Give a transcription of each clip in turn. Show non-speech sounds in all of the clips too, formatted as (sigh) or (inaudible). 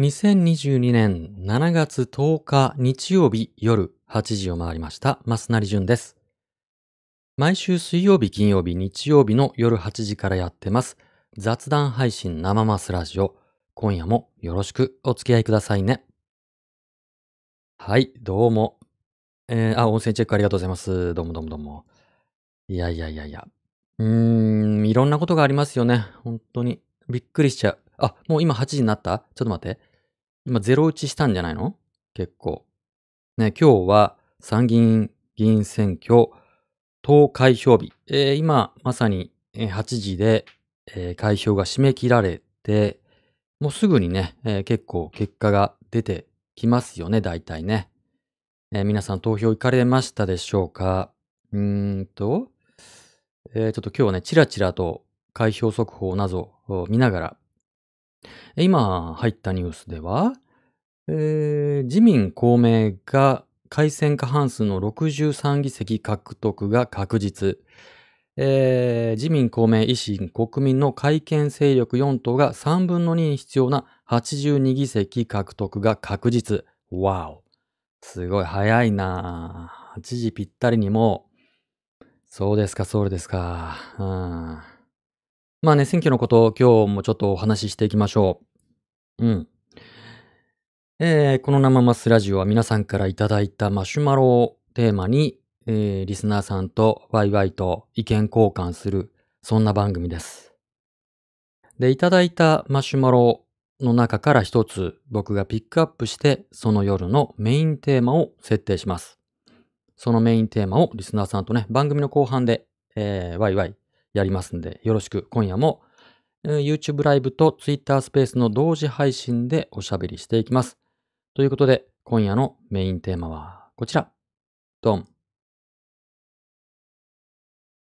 2022年7月10日日曜日夜8時を回りました、増成淳です。毎週水曜日、金曜日、日曜日の夜8時からやってます。雑談配信生マスラジオ。今夜もよろしくお付き合いくださいね。はい、どうも。えー、あ、音声チェックありがとうございます。どうもどうもどうも。いやいやいやいや。うーん、いろんなことがありますよね。本当に。びっくりしちゃう。あ、もう今8時になった？ちょっと待って。今ゼロ打ちしたんじゃないの？結構。ね、今日は参議院議員選挙投開票日。えー今まさに8時で、えー開票が締め切られて、もうすぐにね、えー結構結果が出てきますよね、大体ね。えー皆さん投票行かれましたでしょうか？うーんと、えーちょっと今日はね、ちらちらと開票速報などを見ながら、今入ったニュースでは、えー自民公明が改選過半数の63議席獲得が確実。えー自民公明維新国民の改憲勢力4党が3分の2に必要な82議席獲得が確実。わお。すごい早いな8時ぴったりにもう、そうですか、そうですか。うん。まあね、選挙のことを今日もちょっとお話ししていきましょう。うん。えーこの生マスラジオは皆さんからいただいたマシュマロをテーマに、えーリスナーさんとワイワイと意見交換する、そんな番組です。で、いただいたマシュマロの中から一つ僕がピックアップして、その夜のメインテーマを設定します。そのメインテーマをリスナーさんとね、番組の後半で、えーワイワイやりますんで、よろしく今夜も、YouTube ライブと Twitter スペースの同時配信でおしゃべりしていきます。ということで、今夜のメインテーマはこちら。ドン。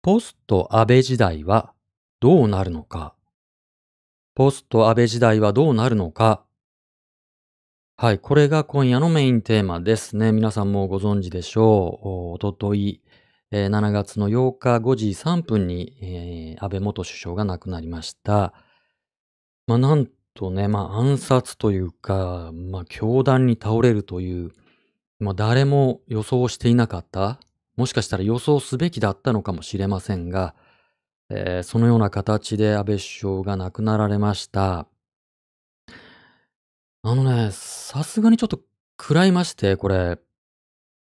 ポスト安倍時代はどうなるのか。ポスト安倍時代はどうなるのか。はい、これが今夜のメインテーマですね。皆さんもご存知でしょう。おととい、えー7月の8日5時3分に、えー安倍元首相が亡くなりました。まあ、なんとね、まあ、暗殺というか、まあ、凶弾に倒れるという、まあ、誰も予想していなかった。もしかしたら予想すべきだったのかもしれませんが、えーそのような形で安倍首相が亡くなられました。あのね、さすがにちょっと食らいまして、これ、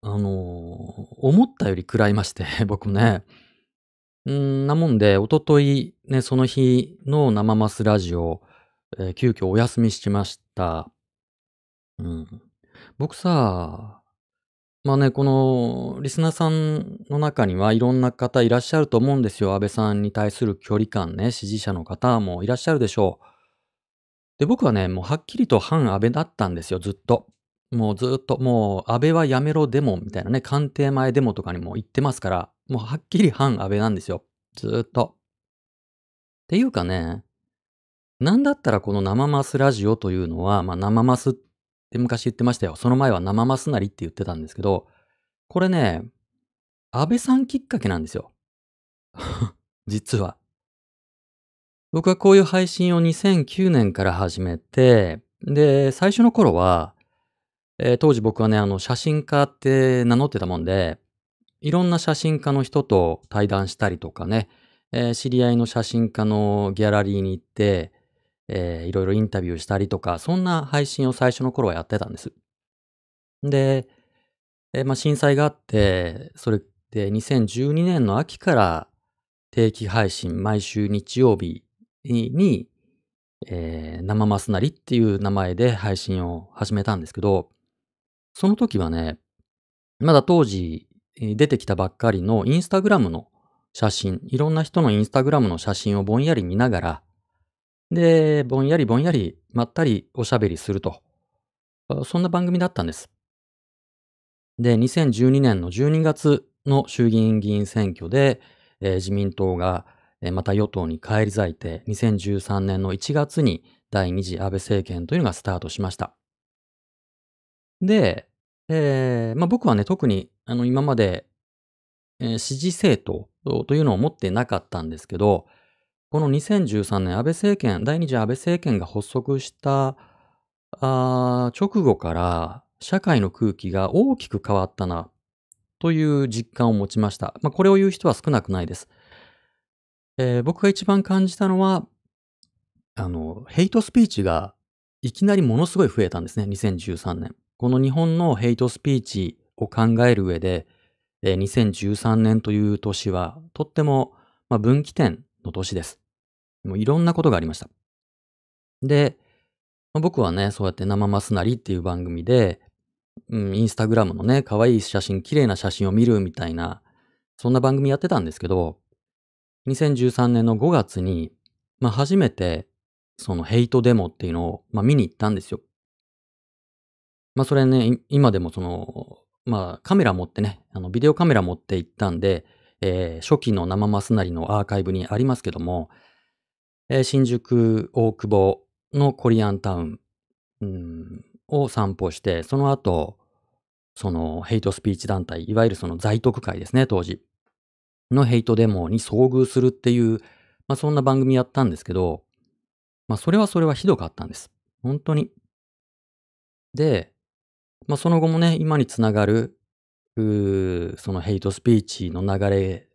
あの思ったより食らいまして、(laughs) 僕ね。んなもんで、おととい、ね、その日の生マスラジオ、えー急遽お休みしました。うん。僕さ、まあね、このリスナーさんの中にはいろんな方いらっしゃると思うんですよ。安倍さんに対する距離感ね、支持者の方もいらっしゃるでしょう。で、僕はね、もうはっきりと反安倍だったんですよ、ずっと。もうずっと、もう安倍はやめろデモみたいなね、官邸前デモとかにも言ってますから、もうはっきり反安倍なんですよ。ずっと。っていうかね、なんだったらこの生マスラジオというのは、まあ生マスって昔言ってましたよ。その前は生マスなりって言ってたんですけど、これね、安倍さんきっかけなんですよ。(laughs) 実は。僕はこういう配信を2009年から始めて、で、最初の頃は、えー当時僕はね、あの、写真家って名乗ってたもんで、いろんな写真家の人と対談したりとかね、えー知り合いの写真家のギャラリーに行って、えーいろいろインタビューしたりとか、そんな配信を最初の頃はやってたんです。で、えーまあ、震災があって、それで2012年の秋から定期配信、毎週日曜日に、えー生マスなりっていう名前で配信を始めたんですけど、その時はね、まだ当時出てきたばっかりのインスタグラムの写真、いろんな人のインスタグラムの写真をぼんやり見ながら、で、ぼんやりぼんやりまったりおしゃべりすると。そんな番組だったんです。で、2012年の12月の衆議院議員選挙で、えー自民党が、えーまた与党に返り咲いて、2013年の1月に第二次安倍政権というのがスタートしました。で、えーまあ、僕はね、特にあの今まで、えー支持政党というのを持ってなかったんですけど、この2013年安倍政権、第二次安倍政権が発足したあ直後から社会の空気が大きく変わったな、という実感を持ちました。まあ、これを言う人は少なくないです。えー僕が一番感じたのは、あの、ヘイトスピーチがいきなりものすごい増えたんですね、2013年。この日本のヘイトスピーチを考える上で、えー2013年という年はとっても、分岐点の年です。もういろんなことがありました。で、僕はね、そうやって生マスなりっていう番組で、うん、インスタグラムのね、可愛い写真、綺麗な写真を見るみたいな、そんな番組やってたんですけど、2013年の5月に、まあ初めて、そのヘイトデモっていうのを、まあ見に行ったんですよ。まあそれね、今でもその、まあカメラ持ってね、あのビデオカメラ持って行ったんで、えー初期の生マスなりのアーカイブにありますけども、えー新宿大久保のコリアンタウン、うん、を散歩して、その後、そのヘイトスピーチ団体、いわゆるその在特会ですね、当時。のヘイトデモに遭遇するっていう、まあそんな番組やったんですけど、まあそれはそれはひどかったんです。本当に。で、まあその後もね、今につながる、そのヘイトスピーチの流れ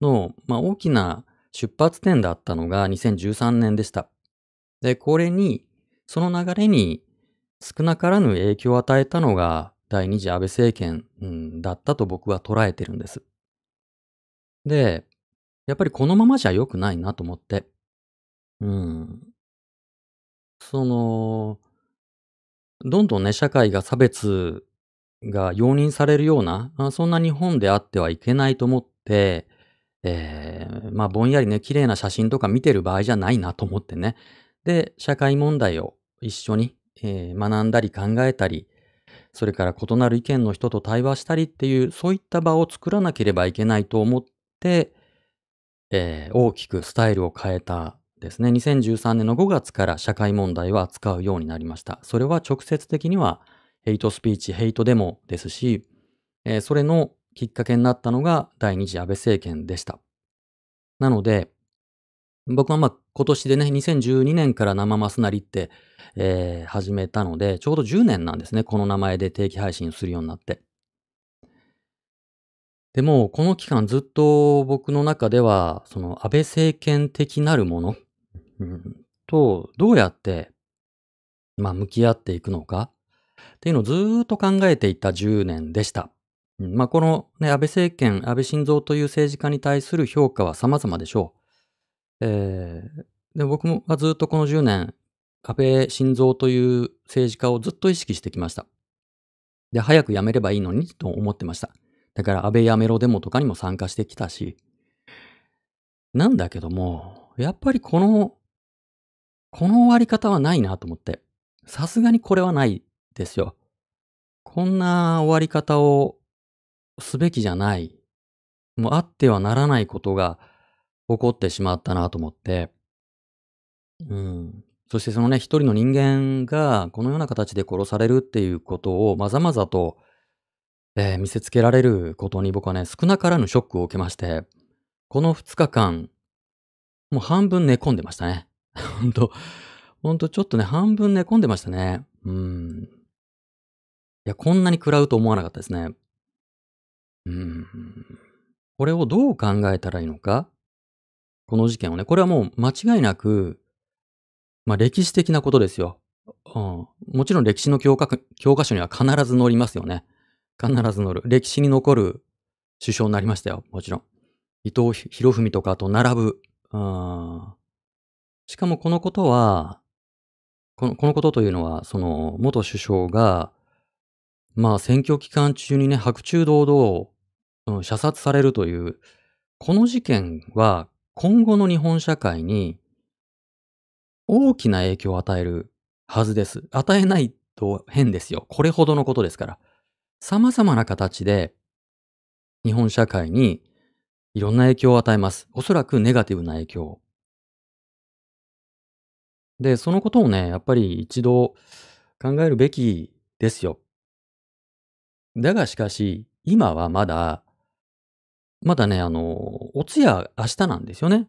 の、まあ大きな出発点だったのが2013年でした。で、これに、その流れに少なからぬ影響を与えたのが第二次安倍政権、うんだったと僕は捉えてるんです。で、やっぱりこのままじゃ良くないなと思って。うん。その、どんどんね、社会が差別が容認されるような、そんな日本であってはいけないと思って、えーまあぼんやりね、綺麗な写真とか見てる場合じゃないなと思ってね。で、社会問題を一緒に、えー学んだり考えたり、それから異なる意見の人と対話したりっていう、そういった場を作らなければいけないと思って、えー大きくスタイルを変えたですね。2013年の5月から社会問題を扱うようになりました。それは直接的にはヘイトスピーチ、ヘイトデモですし、えーそれのきっかけになったのが第二次安倍政権でした。なので、僕はまあ今年でね、2012年から生マスなりって、えー始めたので、ちょうど10年なんですね。この名前で定期配信するようになって。でも、この期間ずっと僕の中では、その安倍政権的なるもの、と、どうやって、まあ、向き合っていくのかっていうのをずっと考えていた10年でした。まあ、このね、安倍政権、安倍晋三という政治家に対する評価は様々でしょう。えーで僕もずっとこの10年、安倍晋三という政治家をずっと意識してきました。で、早く辞めればいいのにと思ってました。だから安倍やめろデモとかにも参加してきたし。なんだけども、やっぱりこの、この終わり方はないなと思って。さすがにこれはないですよ。こんな終わり方をすべきじゃない。もうあってはならないことが起こってしまったなと思って。うん。そしてそのね、一人の人間がこのような形で殺されるっていうことをまざまざと、えー見せつけられることに僕はね、少なからぬショックを受けまして、この2日間、もう半分寝込んでましたね。ほんと、ほんとちょっとね、半分寝込んでましたね。うん。いや、こんなに食らうと思わなかったですね。うん。これをどう考えたらいいのか？この事件をね、これはもう間違いなく、まあ歴史的なことですよ。うん、もちろん歴史の教科教科書には必ず載りますよね。必ず載る。歴史に残る首相になりましたよ。もちろん。伊藤博文とかと並ぶ。うんしかもこのことは、このこのことというのは、その元首相が、まあ選挙期間中にね、白昼堂々、うん射殺されるという、この事件は今後の日本社会に大きな影響を与えるはずです。与えないと変ですよ。これほどのことですから。様々な形で日本社会にいろんな影響を与えます。おそらくネガティブな影響。で、そのことをね、やっぱり一度考えるべきですよ。だがしかし、今はまだ、まだね、あの、お通夜明日なんですよね。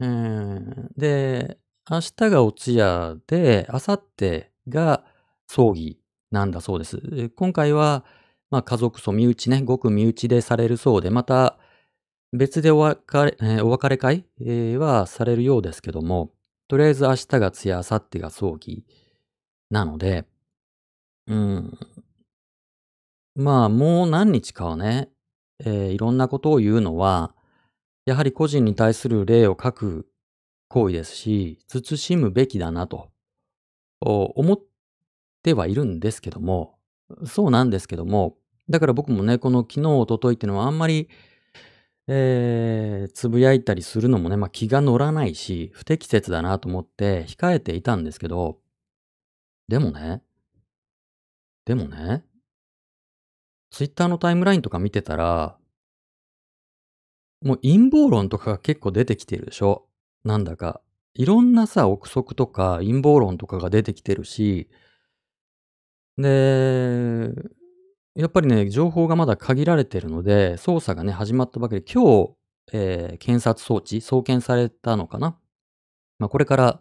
えーで、明日がお通夜で、明後日が葬儀なんだそうです。今回は、まあ、家族葬、身内ね、ごく身内でされるそうで、また別でお別れ、お別れ会、はされるようですけども、とりあえず明日が通夜、明後日が葬儀。なので、うん、まあもう何日かはね、えーいろんなことを言うのは、やはり個人に対する礼を書く行為ですし、慎むべきだなと思ってはいるんですけども、そうなんですけども、だから僕もね、この昨日、一昨日っていうのはあんまり、えー、つぶやいたりするのもね、まあ気が乗らないし、不適切だなと思って控えていたんですけど、でもね、でもね、ツイッターのタイムラインとか見てたら、もう陰謀論とかが結構出てきてるでしょ？なんだか。いろんなさ、憶測とか陰謀論とかが出てきてるし、で、やっぱりね、情報がまだ限られてるので、捜査がね、始まったばかりで、今日、えー検察装置、送検されたのかな？まあ、これから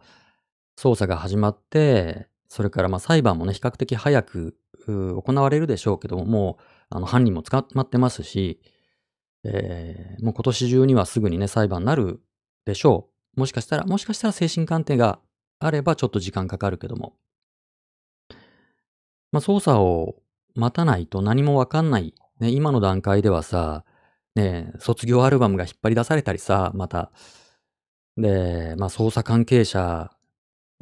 捜査が始まって、それからまあ裁判もね、比較的早く行われるでしょうけども、もうあの犯人も捕まってますし、えーもう今年中にはすぐにね、裁判になるでしょう。もしかしたら、もしかしたら精神鑑定があればちょっと時間かかるけども。まあ、捜査を待たないと何もわかんない。ね、今の段階ではさ、ね、卒業アルバムが引っ張り出されたりさ、また。で、まあ、捜査関係者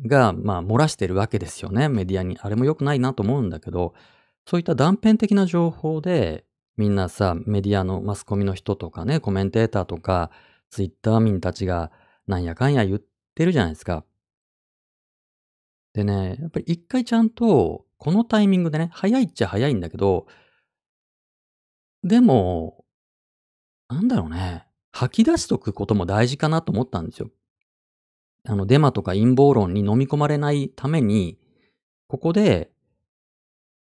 が、まあ、漏らしてるわけですよね、メディアに。あれも良くないなと思うんだけど、そういった断片的な情報で、みんなさ、メディアのマスコミの人とかね、コメンテーターとか、ツイッター民たちが、なんやかんや言ってるじゃないですか。でね、やっぱり一回ちゃんと、このタイミングでね、早いっちゃ早いんだけど、でも、なんだろうね、吐き出しとくことも大事かなと思ったんですよ。あの、デマとか陰謀論に飲み込まれないために、ここで、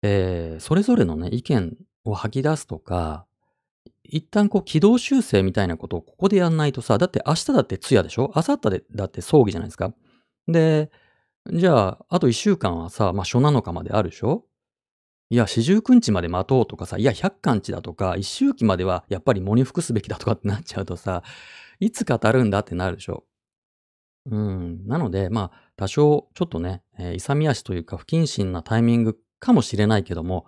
えーそれぞれのね、意見を吐き出すとか、一旦こう軌道修正みたいなことをここでやんないとさ、だって明日だって通夜でしょ？明後日だって葬儀じゃないですか。で、じゃあ、あと一週間はさ、まあ、初7日まであるでしょ？いや、四十九日まで待とうとかさ、いや、百貫地だとか、一周期まではやっぱり喪に服すべきだとかってなっちゃうとさ、いつ語るんだってなるでしょ？うん。なので、まあ、多少、ちょっとね、えー勇み足というか不謹慎なタイミングかもしれないけども、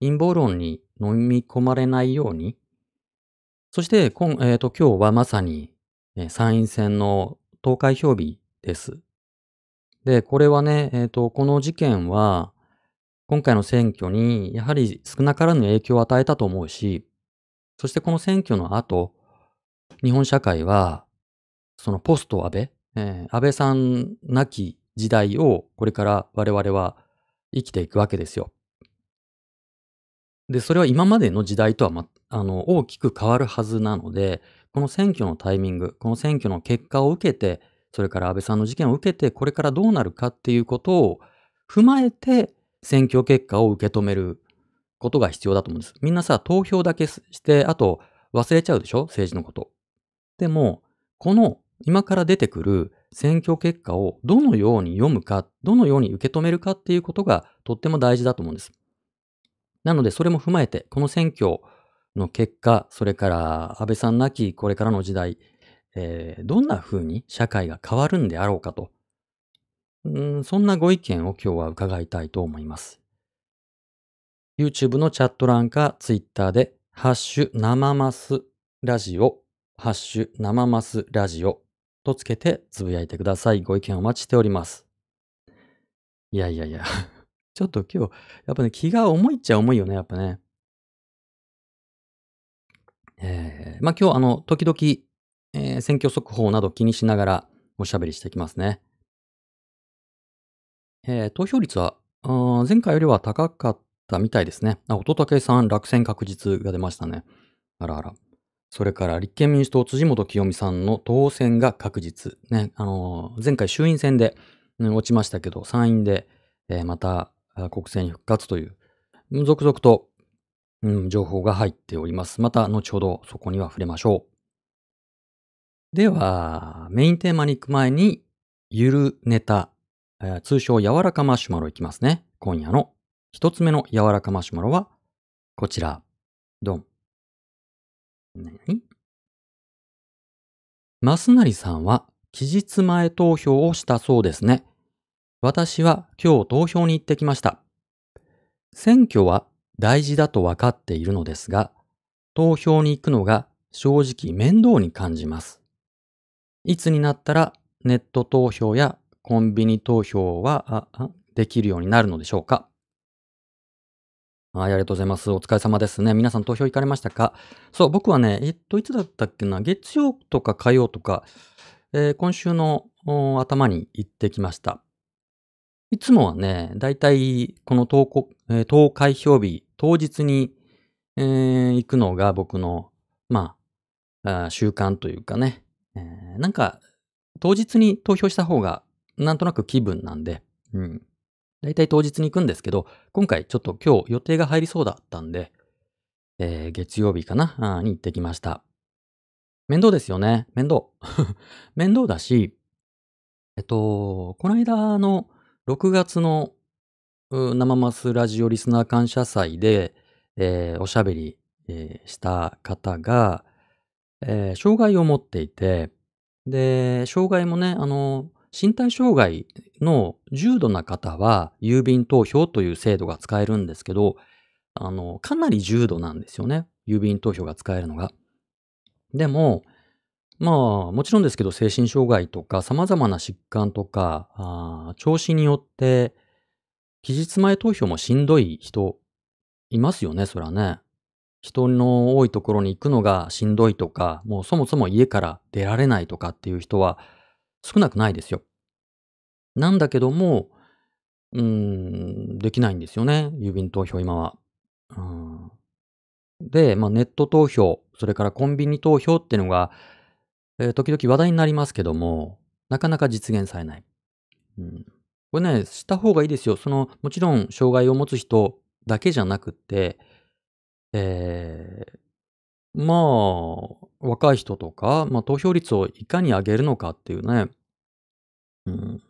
陰謀論に飲み込まれないように、そして、今、えーと、今日はまさに、えー参院選の投開票日です。で、これはね、えっ、と、この事件は、今回の選挙にやはり少なからぬ影響を与えたと思うし、そしてこの選挙の後、日本社会は、そのポスト安倍、えー安倍さんなき時代をこれから我々は生きていくわけですよ。で、それは今までの時代とは、ま、あの、大きく変わるはずなので、この選挙のタイミング、この選挙の結果を受けて、それから安倍さんの事件を受けて、これからどうなるかっていうことを踏まえて、選挙結果を受け止めることが必要だと思うんです。みんなさ、投票だけして、あと忘れちゃうでしょ？政治のこと。でも、この今から出てくる選挙結果をどのように読むか、どのように受け止めるかっていうことがとっても大事だと思うんです。なので、それも踏まえて、この選挙の結果、それから安倍さんなきこれからの時代、えーどんな風に社会が変わるんであろうかと、うんそんなご意見を今日は伺いたいと思います。YouTube のチャット欄か Twitter で、ハッシュ生マスラジオ、ハッシュ生マスラジオとつけてつぶやいてください。ご意見お待ちしております。いやいやいや、(laughs) ちょっと今日、やっぱね、気が重いっちゃ重いよね、やっぱね。えー、まあ今日あの、時々、えー選挙速報など気にしながらおしゃべりしていきますね。えー投票率は、前回よりは高かったみたいですね。あ、乙武さん落選確実が出ましたね。あらあら。それから立憲民主党辻元清美さんの当選が確実。ね、あのー前回衆院選で、ね落ちましたけど、参院で、えーまた国政に復活という、続々と、うん、情報が入っております。また後ほどそこには触れましょう。では、メインテーマに行く前に、ゆるネタ、えー通称柔らかマシュマロいきますね。今夜の一つ目の柔らかマシュマロは、こちら。ドン。何？マスナリさんは期日前投票をしたそうですね。私は今日投票に行ってきました。選挙は大事だと分かっているのですが、投票に行くのが正直面倒に感じます。いつになったらネット投票やコンビニ投票はできるようになるのでしょうか？はい、ありがとうございます。お疲れ様ですね。皆さん投票行かれましたか？そう、僕はね、えっと、いつだったっけな、月曜とか火曜とか、えー、今週の頭に行ってきました。いつもはね、だいたいこの投稿、えー、投開票日、当日に、えー、行くのが僕の、まあ、あ習慣というかね、えー、なんか、当日に投票した方が、なんとなく気分なんで、うん。だいたい当日に行くんですけど、今回ちょっと今日予定が入りそうだったんで、えー、月曜日かな？に行ってきました。面倒ですよね。面倒。(laughs) 面倒だし、えっと、この間の6月の生マスラジオリスナー感謝祭で、えー、おしゃべり、えー、した方が、えー、障害を持っていて、で、障害もね、あの、身体障害の重度な方は郵便投票という制度が使えるんですけど、あの、かなり重度なんですよね。郵便投票が使えるのが。でも、まあ、もちろんですけど、精神障害とか様々な疾患とか、調子によって、期日前投票もしんどい人いますよね、そらね。人の多いところに行くのがしんどいとか、もうそもそも家から出られないとかっていう人は、少なくないですよ。なんだけども、うーん、できないんですよね。郵便投票今は。うん、で、まあ、ネット投票、それからコンビニ投票っていうのが、えー、時々話題になりますけども、なかなか実現されない。うん、これね、した方がいいですよ。その、もちろん、障害を持つ人だけじゃなくって、えー、まあ、若い人とか、まあ、投票率をいかに上げるのかっていうね、うん。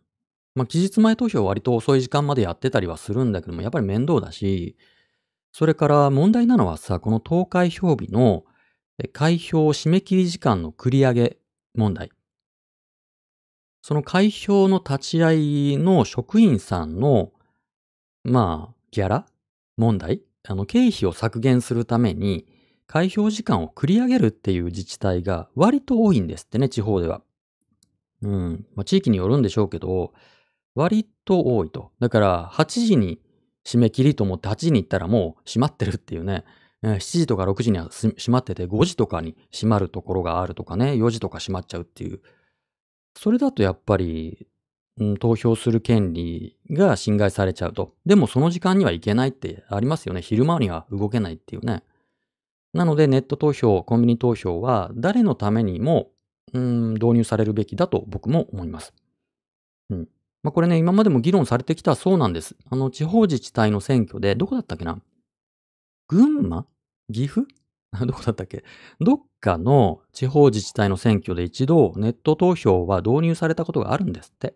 まあ、期日前投票は割と遅い時間までやってたりはするんだけども、やっぱり面倒だし、それから問題なのはさ、この投開票日の開票締め切り時間の繰り上げ問題。その開票の立ち会いの職員さんの、まあ、ギャラ問題あの、経費を削減するために、開票時間を繰り上げるっていう自治体が割と多いんですってね、地方では。うん。まあ、地域によるんでしょうけど、割と多いと。だから、8時に締め切りと思って8時に行ったらもう閉まってるっていうね。7時とか6時には閉まってて、5時とかに閉まるところがあるとかね、4時とか閉まっちゃうっていう。それだとやっぱり、投票する権利が侵害されちゃうと。でもその時間には行けないってありますよね。昼間には動けないっていうね。なのでネット投票、コンビニ投票は誰のためにも、うん、導入されるべきだと僕も思います。うん。まあ、これね、今までも議論されてきたそうなんです。あの、地方自治体の選挙で、どこだったっけな？群馬？岐阜？(laughs) どこだったっけ？どっかの地方自治体の選挙で一度ネット投票は導入されたことがあるんですって。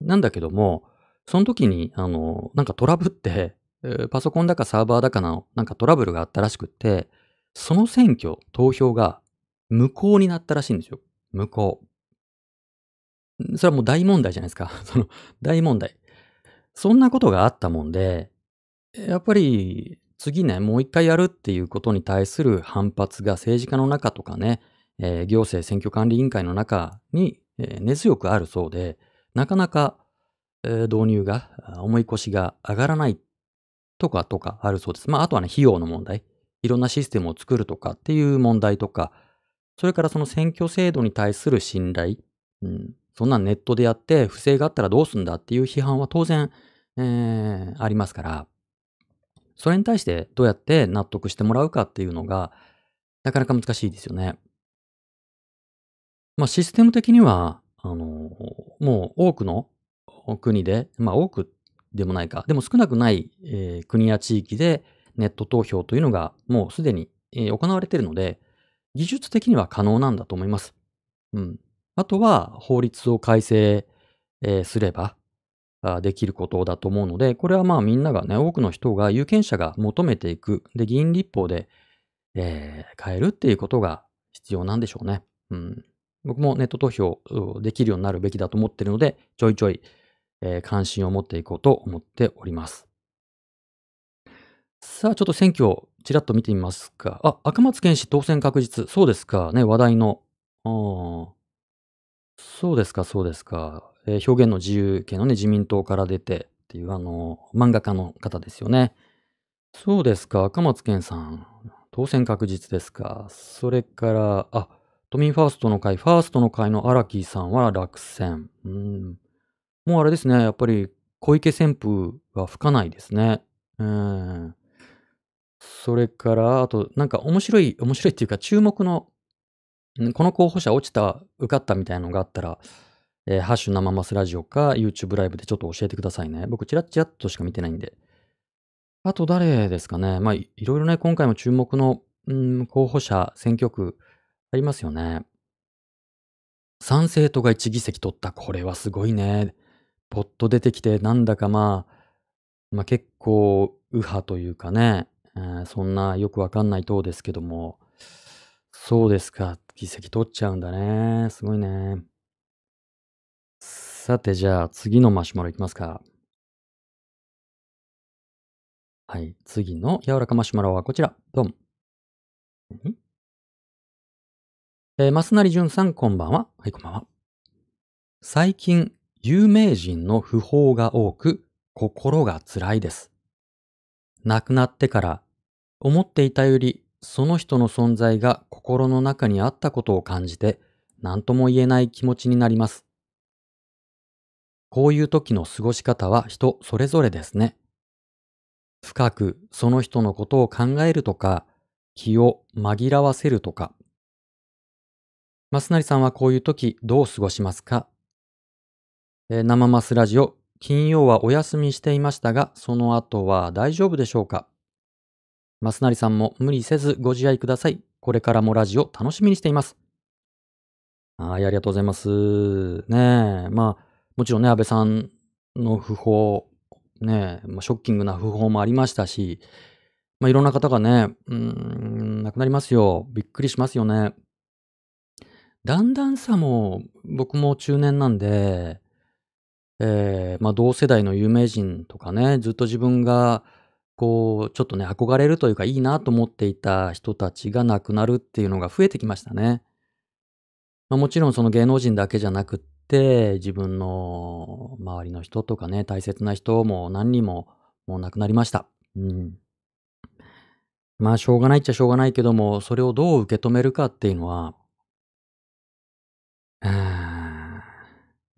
なんだけども、その時に、あの、なんかトラブって、パソコンだかサーバーだかのなんかトラブルがあったらしくって、その選挙、投票が無効になったらしいんですよ。無効。それはもう大問題じゃないですか。(laughs) その大問題。そんなことがあったもんで、やっぱり次ね、もう一回やるっていうことに対する反発が政治家の中とかね、えー、行政選挙管理委員会の中に、えー、根強くあるそうで、なかなか、えー、導入が、重い腰が上がらないとかとかあるそうです。まあ、あとはね、費用の問題。いろんなシステムを作るとかっていう問題とか、それからその選挙制度に対する信頼。うん、そんなネットでやって不正があったらどうすんだっていう批判は当然、えー、ありますから、それに対してどうやって納得してもらうかっていうのが、なかなか難しいですよね。まあシステム的には、あの、もう多くの国で、まあ多くでもないか、でも少なくない、えー、国や地域でネット投票というのがもうすでに、えー、行われているので、技術的には可能なんだと思います。うん。あとは法律を改正、えー、すれば、あできることだと思うので、これはまあみんながね、多くの人が、有権者が求めていく。で、議員立法で、えー変えるっていうことが必要なんでしょうね。うん。僕もネット投票できるようになるべきだと思っているので、ちょいちょい、えー関心を持っていこうと思っております。さあ、ちょっと選挙をちらっと見てみますか。あ、赤松健氏当選確実。そうですか。ね、話題の。そうですか、そうですか。えー表現の自由系のね、自民党から出てっていう、あの、漫画家の方ですよね。そうですか、赤松健さん。当選確実ですか。それから、あ、都民ファーストの会、ファーストの会の荒木さんは落選。うん。もうあれですね、やっぱり小池旋風は吹かないですね。うん。それから、あと、なんか面白い、面白いっていうか、注目の、この候補者落ちた、受かったみたいなのがあったら、えーハッシュ生マスラジオか YouTube ライブでちょっと教えてくださいね。僕、チラッチラッとしか見てないんで。あと誰ですかね。まあ、いろいろね、今回も注目の、うん、候補者、選挙区ありますよね。参政党が1議席取った。これはすごいね。ポッと出てきて、なんだかまあ、まあ結構右派というかね、えーそんなよくわかんない党ですけども、そうですか。議席取っちゃうんだね。すごいね。さて、じゃあ次のマシュマロいきますか。はい。次の柔らかマシュマロはこちら。ドン。えー、増成淳さん、こんばんは。はい、こんばんは。最近、有名人の訃報が多く、心が辛いです。亡くなってから、思っていたより、その人の存在が心の中にあったことを感じて、何とも言えない気持ちになります。こういう時の過ごし方は人それぞれですね。深くその人のことを考えるとか、気を紛らわせるとか。マスナリさんはこういう時どう過ごしますか、えー生マスラジオ、金曜はお休みしていましたが、その後は大丈夫でしょうか？マスナリさんも無理せずご自愛ください。これからもラジオ楽しみにしています。はい、ありがとうございます。ねえ、まあ、もちろんね、安倍さんの訃報、ねえ、まあ、ショッキングな訃報もありましたし、まあ、いろんな方がね、うん、亡くなりますよ。びっくりしますよね。だんだんさ、も、僕も中年なんで、えーまあ、同世代の有名人とかね、ずっと自分が、こう、ちょっとね、憧れるというか、いいなと思っていた人たちが亡くなるっていうのが増えてきましたね。まあ、もちろんその芸能人だけじゃなくって、自分の周りの人とかね、大切な人も何人ももう亡くなりました。うん。まあ、しょうがないっちゃしょうがないけども、それをどう受け止めるかっていうのは、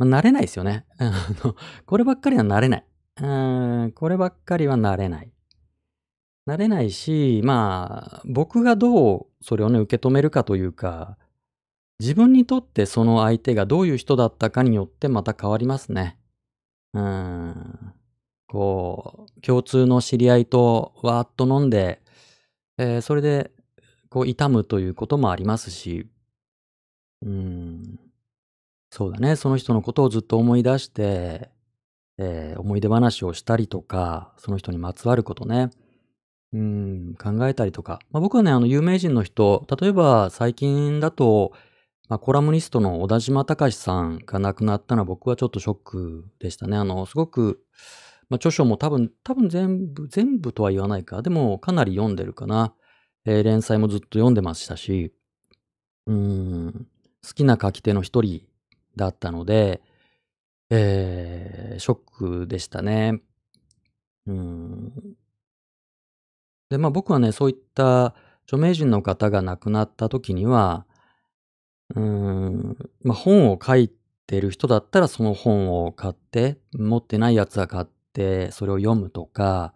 あ、慣れないですよね。こればっかりは慣れない。うん、こればっかりは慣れない。慣れないし、まあ、僕がどうそれをね、受け止めるかというか、自分にとってその相手がどういう人だったかによってまた変わりますね。うん。こう、共通の知り合いとわーっと飲んで、えーそれで、こう、痛むということもありますし、うん。そうだね。その人のことをずっと思い出して、えー思い出話をしたりとか、その人にまつわることね。うん、考えたりとか。まあ、僕はね、あの、有名人の人、例えば最近だと、まあ、コラムニストの小田島隆さんが亡くなったのは僕はちょっとショックでしたね。あの、すごく、まあ、著書も多分、多分全部、全部とは言わないか。でも、かなり読んでるかな。えー連載もずっと読んでましたし、うん、好きな書き手の一人だったので、えーショックでしたね。うん。で、まあ僕はね、そういった著名人の方が亡くなった時には、うん、まあ本を書いてる人だったらその本を買って、持ってないやつは買って、それを読むとか、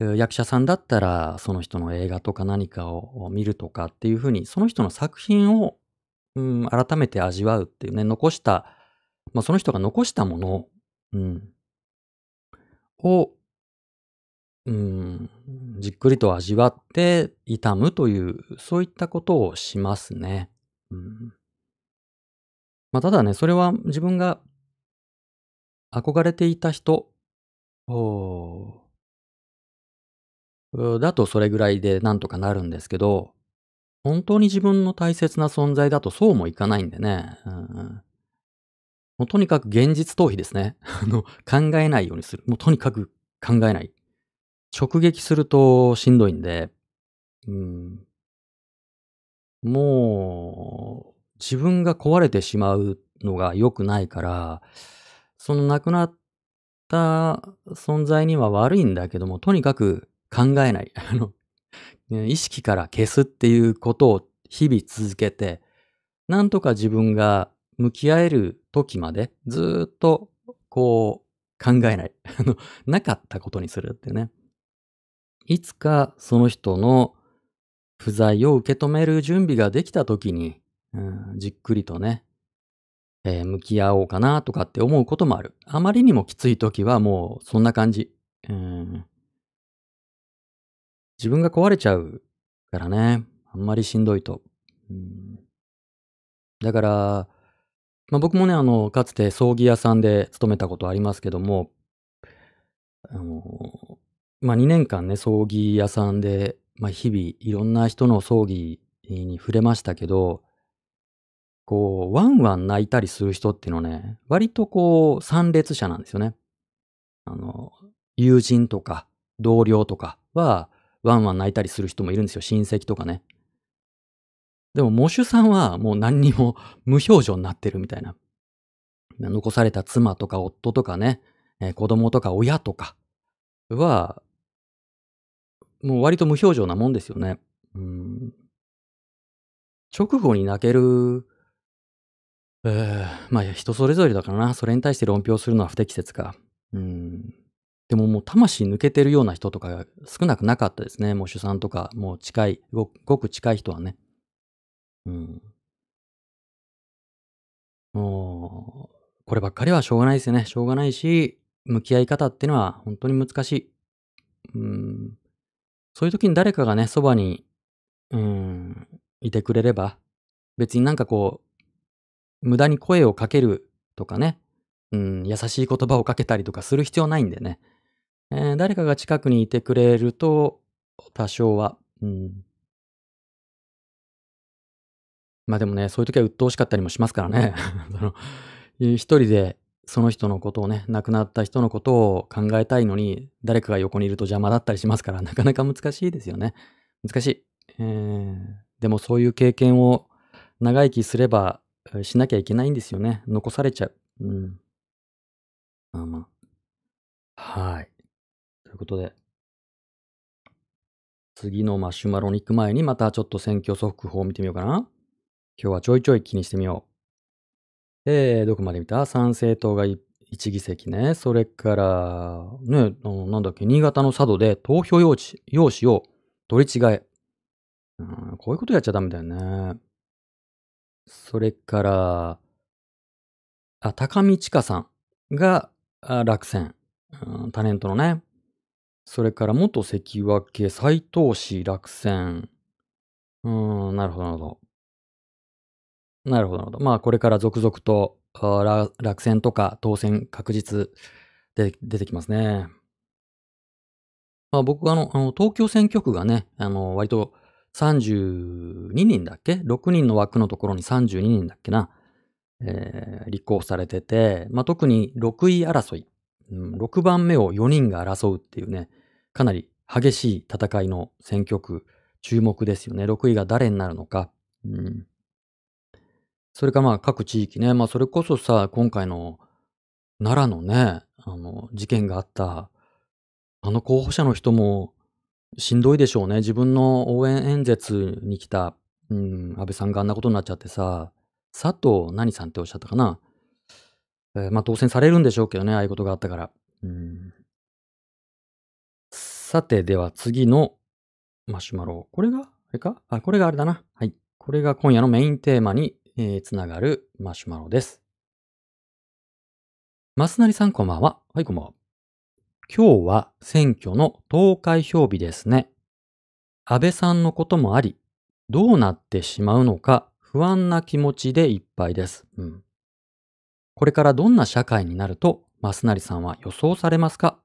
役者さんだったらその人の映画とか何かを見るとかっていうふうに、その人の作品を、うん、改めて味わうっていうね、残した、まあその人が残したもの、うん、を、うん、じっくりと味わって痛むという、そういったことをしますね。うん、まあただね、それは自分が憧れていた人だとそれぐらいでなんとかなるんですけど、本当に自分の大切な存在だとそうもいかないんでね。うんもうとにかく現実逃避ですね。(laughs) あの、考えないようにする。もうとにかく考えない。直撃するとしんどいんで、うん、もう、自分が壊れてしまうのが良くないから、その亡くなった存在には悪いんだけども、とにかく考えない。(laughs) あの、意識から消すっていうことを日々続けて、なんとか自分が向き合える時までずっとこう考えない。(laughs) なかったことにするってね。いつかその人の不在を受け止める準備ができた時に、うん、じっくりとね、えー向き合おうかなとかって思うこともある。あまりにもきつい時はもうそんな感じ。うん、自分が壊れちゃうからね。あんまりしんどいと。うん、だから、まあ、僕もね、あの、かつて葬儀屋さんで勤めたことありますけども、あの、まあ、2年間ね、葬儀屋さんで、まあ、日々いろんな人の葬儀に触れましたけど、こう、ワンワン泣いたりする人っていうのね、割とこう、参列者なんですよね。あの、友人とか同僚とかは、ワンワン泣いたりする人もいるんですよ。親戚とかね。でも、喪主さんはもう何にも (laughs) 無表情になってるみたいな。残された妻とか夫とかね、えー子供とか親とかは、もう割と無表情なもんですよね。うん直後に泣ける、えーまあ人それぞれだからな。それに対して論評するのは不適切か。うんでももう魂抜けてるような人とかが少なくなかったですね。喪主さんとか、もう近い、ごごく近い人はね。うん。もう、こればっかりはしょうがないですよね。しょうがないし、向き合い方っていうのは本当に難しい。うん。そういう時に誰かがね、そばに、うん、いてくれれば、別になんかこう、無駄に声をかけるとかね、うん、優しい言葉をかけたりとかする必要ないんでね。えー誰かが近くにいてくれると、多少は、うん。まあでもね、そういう時は鬱陶しかったりもしますからね。(laughs) その一人でその人のことをね、亡くなった人のことを考えたいのに、誰かが横にいると邪魔だったりしますから、なかなか難しいですよね。難しい。えーでもそういう経験を長生きすれば、しなきゃいけないんですよね。残されちゃう。うん。まあまあ。はい。ということで、次のマシュマロに行く前にまたちょっと選挙速報を見てみようかな。今日はちょいちょい気にしてみよう。えー、どこまで見た？参政党が1議席ね。それから、ね、あのなんだっけ、新潟の佐渡で投票用紙用紙を取り違え。うん、こういうことやっちゃダメだよね。それから、あ、高見千佳さんが落選。うんタレントのね。それから元関脇斎藤氏落選。うーん、なるほど、なるほど。なるほど、なるほど。まあ、これから続々と落選とか当選確実で出てきますね。まあ、僕はあの、あの東京選挙区がね、あの、割と32人だっけ ?6 人の枠のところに32人だっけな？えー立候補されてて、まあ、特に6位争い、6番目を4人が争うっていうね、かなり激しい戦いの選挙区、注目ですよね。6位が誰になるのか。うん、それかまあ各地域ね、まあそれこそさ、今回の奈良のね、あの、事件があった、あの候補者の人もしんどいでしょうね。自分の応援演説に来た、うん、安倍さんがあんなことになっちゃってさ、佐藤何さんっておっしゃったかな。えーまあ当選されるんでしょうけどね、ああいうことがあったから。さて、では次のマシュマロ。これが？あれか？あ、これがあれだな。はい。これが今夜のメインテーマに、えーつながるマシュマロです。マスナリさんこんばんは。はい、こんばんは。今日は選挙の投開票日ですね。安倍さんのこともあり、どうなってしまうのか不安な気持ちでいっぱいです。うん。これからどんな社会になるとマスナリさんは予想されますか？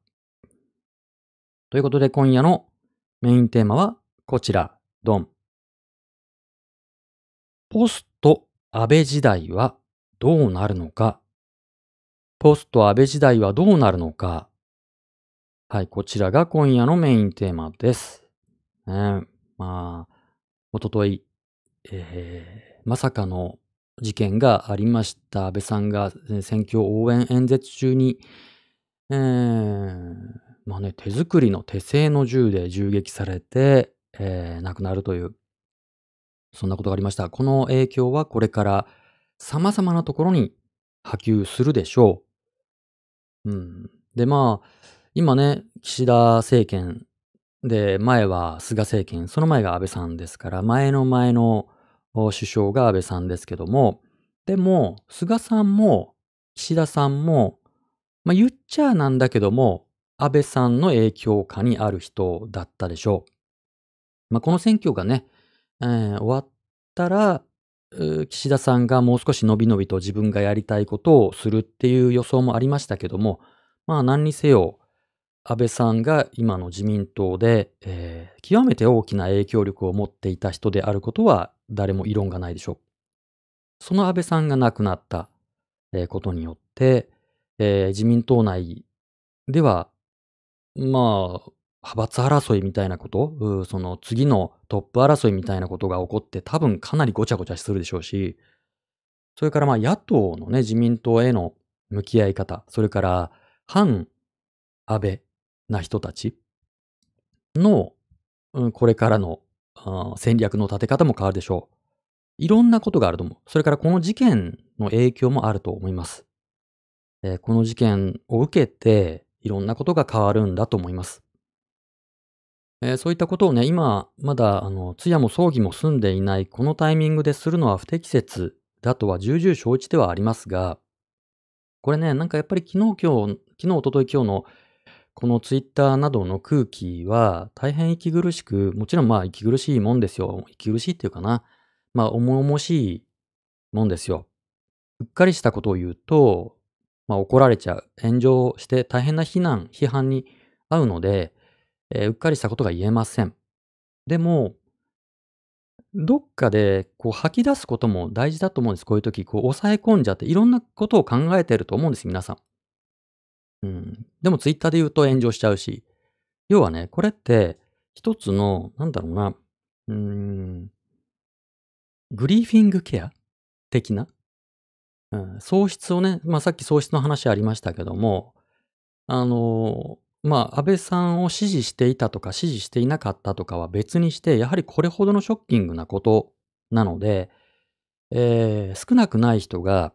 ということで今夜のメインテーマはこちら、ドン。ポスト安倍時代はどうなるのか？ポスト安倍時代はどうなるのか？はい、こちらが今夜のメインテーマです。ね、まあ、おととい、えー、まさかの事件がありました。安倍さんが選挙応援演説中に、えー、まあね、手作りの手製の銃で銃撃されて、えー、亡くなるという、そんなことがありました。この影響はこれから様々なところに波及するでしょう。うん。で、まあ、今ね、岸田政権で、前は菅政権、その前が安倍さんですから、前の前の首相が安倍さんですけども、でも、菅さんも岸田さんも、まあ、言っちゃなんだけども、安倍さんの影響下にある人だったでしょう。まあ、この選挙がね、えー、終わったら、岸田さんがもう少し伸び伸びと自分がやりたいことをするっていう予想もありましたけども、まあ何にせよ、安倍さんが今の自民党で、えー、極めて大きな影響力を持っていた人であることは誰も異論がないでしょう。その安倍さんが亡くなった、ことによって、えー、自民党内では、まあ、派閥争いみたいなこと、その次のトップ争いみたいなことが起こって多分かなりごちゃごちゃするでしょうし、それからまあ野党のね、自民党への向き合い方、それから反安倍な人たち？の、うん、これからの戦略の立て方も変わるでしょう。いろんなことがあると思う。それからこの事件の影響もあると思います。えー、この事件を受けて、いろんなことが変わるんだと思います。えー、そういったことをね、今、まだ、あの、通夜も葬儀も済んでいないこのタイミングでするのは不適切だとは重々承知ではありますが、これね、なんかやっぱり昨日今日、昨日、おととい今日のこのツイッターなどの空気は大変息苦しく、もちろんまあ息苦しいもんですよ。息苦しいっていうかな。まあ重々しいもんですよ。うっかりしたことを言うと、まあ怒られちゃう。炎上して大変な非難、批判に遭うので、えー、うっかりしたことが言えません。でも、どっかでこう吐き出すことも大事だと思うんです。こういう時、こう抑え込んじゃっていろんなことを考えてると思うんです、皆さん。うん。でもツイッターで言うと炎上しちゃうし。要はね、これって一つの、なんだろうな、うん、グリーフィングケア？的な、うん、喪失をね、まあさっき喪失の話ありましたけども、あの、まあ安倍さんを支持していたとか支持していなかったとかは別にして、やはりこれほどのショッキングなことなので、えー、少なくない人が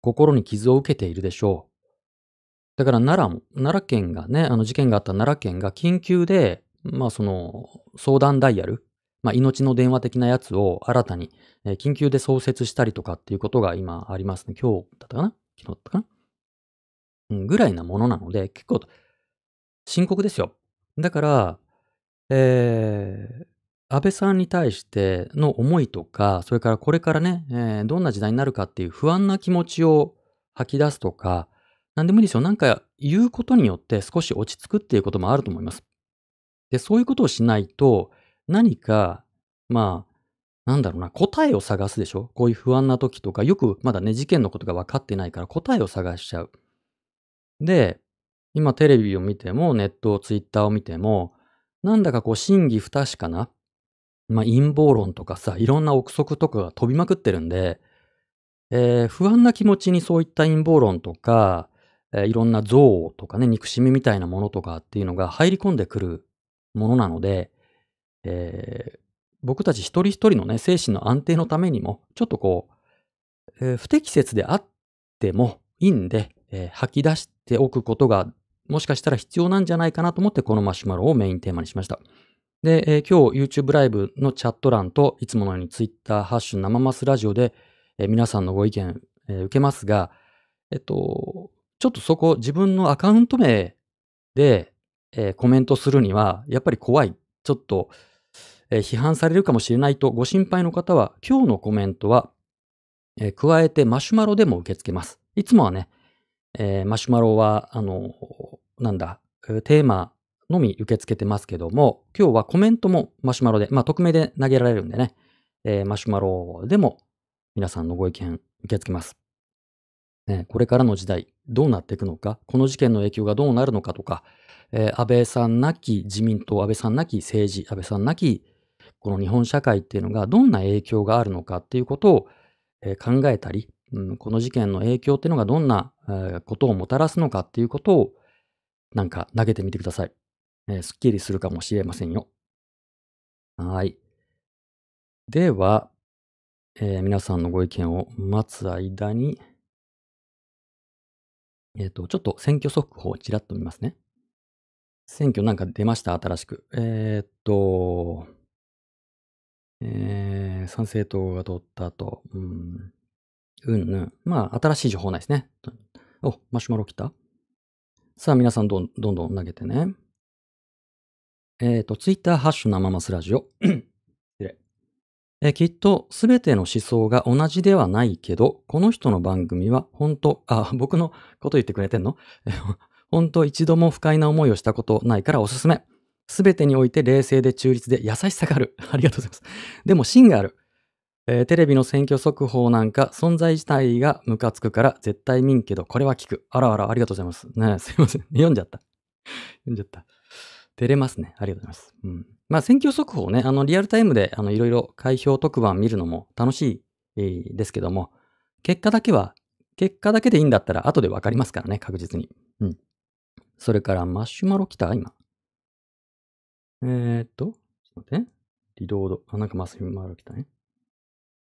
心に傷を受けているでしょう。だから奈良も、奈良県がね、あの事件があった奈良県が緊急で、まあその相談ダイヤル、まあ命の電話的なやつを新たに、えー、緊急で創設したりとかっていうことが今ありますね。今日だったかな？昨日だったかな？うん、ぐらいなものなので、結構深刻ですよ。だから、えー、安倍さんに対しての思いとか、それからこれからね、えー、どんな時代になるかっていう不安な気持ちを吐き出すとか、なんでもいいですよ。なんか言うことによって少し落ち着くっていうこともあると思います。で、そういうことをしないと、何か、まあ、なんだろうな、答えを探すでしょ？こういう不安な時とか、よくまだね、事件のことが分かってないから答えを探しちゃう。で、今テレビを見ても、ネット、ツイッターを見ても、なんだかこう、真偽不確かな、まあ、陰謀論とかさ、いろんな憶測とかが飛びまくってるんで、えー、不安な気持ちにそういった陰謀論とか、えー、いろんな憎悪とかね、憎しみみたいなものとかっていうのが入り込んでくるものなので、えー、僕たち一人一人のね、精神の安定のためにも、ちょっとこう、えー、不適切であってもいいんで、えー、吐き出しておくことが、もしかしたら必要なんじゃないかなと思って、このマシュマロをメインテーマにしました。で、えー、今日 YouTube ライブのチャット欄といつものように Twitter、ハッシュ生マスラジオで、えー、皆さんのご意見、えー、受けますが、えっと、ちょっとそこ自分のアカウント名で、えー、コメントするには、やっぱり怖い。ちょっと、えー、批判されるかもしれないとご心配の方は、今日のコメントは、えー、加えてマシュマロでも受け付けます。いつもはね、えーマシュマロは、あの、なんだ、テーマのみ受け付けてますけども、今日はコメントもマシュマロで、まあ、匿名で投げられるんでね、えーマシュマロでも皆さんのご意見受け付けます。ね、これからの時代、どうなっていくのか、この事件の影響がどうなるのかとか、えー安倍さんなき自民党、安倍さんなき政治、安倍さんなきこの日本社会っていうのがどんな影響があるのかっていうことを、えー考えたり、うん、この事件の影響っていうのがどんな、えーことをもたらすのかっていうことをなんか投げてみてください。えーすっきりするかもしれませんよ。はい。では、えー皆さんのご意見を待つ間に、えっ、と、ちょっと選挙速報をちらっと見ますね。選挙なんか出ました？新しく。えーっと、えー、参政党が取った後、うん、うんぬん。まあ、新しい情報ないですね。お、マシュマロ来たさあ、皆さんどんどんどん投げてね。えーっと、ツイッターハッシュ生マスラジオ。えきっとすべての思想が同じではないけど、この人の番組は本当、あ、僕のこと言ってくれてんの？え (laughs) ー本当一度も不快な思いをしたことないからおすすめ。すべてにおいて冷静で中立で優しさがある。(laughs) ありがとうございます。でも芯がある。えーテレビの選挙速報なんか存在自体がムカつくから絶対見んけどこれは聞く。あらあら、ありがとうございます。ねすいません。(laughs) 読んじゃった。読んじゃった。照れますね。ありがとうございます。うん。まあ選挙速報ね、あのリアルタイムであのいろいろ開票特番見るのも楽しい、ですけども、結果だけは、結果だけでいいんだったら後でわかりますからね、確実に。うん。それからマシュマロ来た？今。えー、っと、ちょっと待って。リロード。あ、なんかマシュマロ来たね。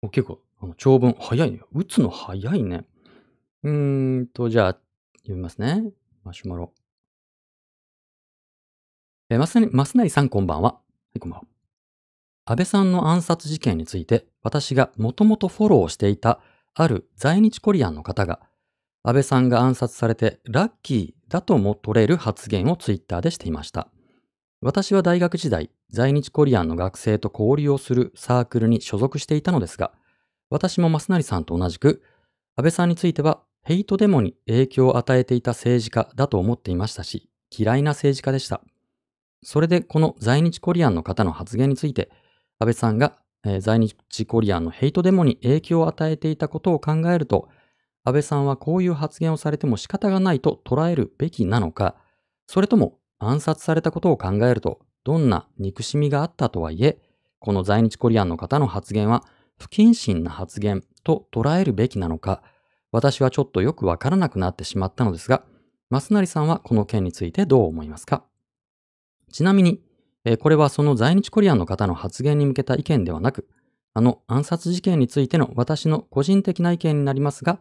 お、結構、あの長文、早いね。打つの早いね。うーんと、じゃあ、読みますね。マシュマロ。えー、マスナリ、さんこんばんは。はい、こんばんは。安倍さんの暗殺事件について、私がもともとフォローしていた、ある在日コリアンの方が、安倍さんが暗殺されてラッキーだとも取れる発言をツイッターでしていました。私は大学時代、在日コリアンの学生と交流をするサークルに所属していたのですが、私も増成さんと同じく、安倍さんについてはヘイトデモに影響を与えていた政治家だと思っていましたし、嫌いな政治家でした。それでこの在日コリアンの方の発言について、安倍さんが、えー在日コリアンのヘイトデモに影響を与えていたことを考えると、安倍さんはこういう発言をされても仕方がないと捉えるべきなのか、それとも暗殺されたことを考えると、どんな憎しみがあったとはいえ、この在日コリアンの方の発言は不謹慎な発言と捉えるべきなのか、私はちょっとよくわからなくなってしまったのですが、増成さんはこの件についてどう思いますか？ちなみに、えーこれはその在日コリアンの方の発言に向けた意見ではなく、あの暗殺事件についての私の個人的な意見になりますが、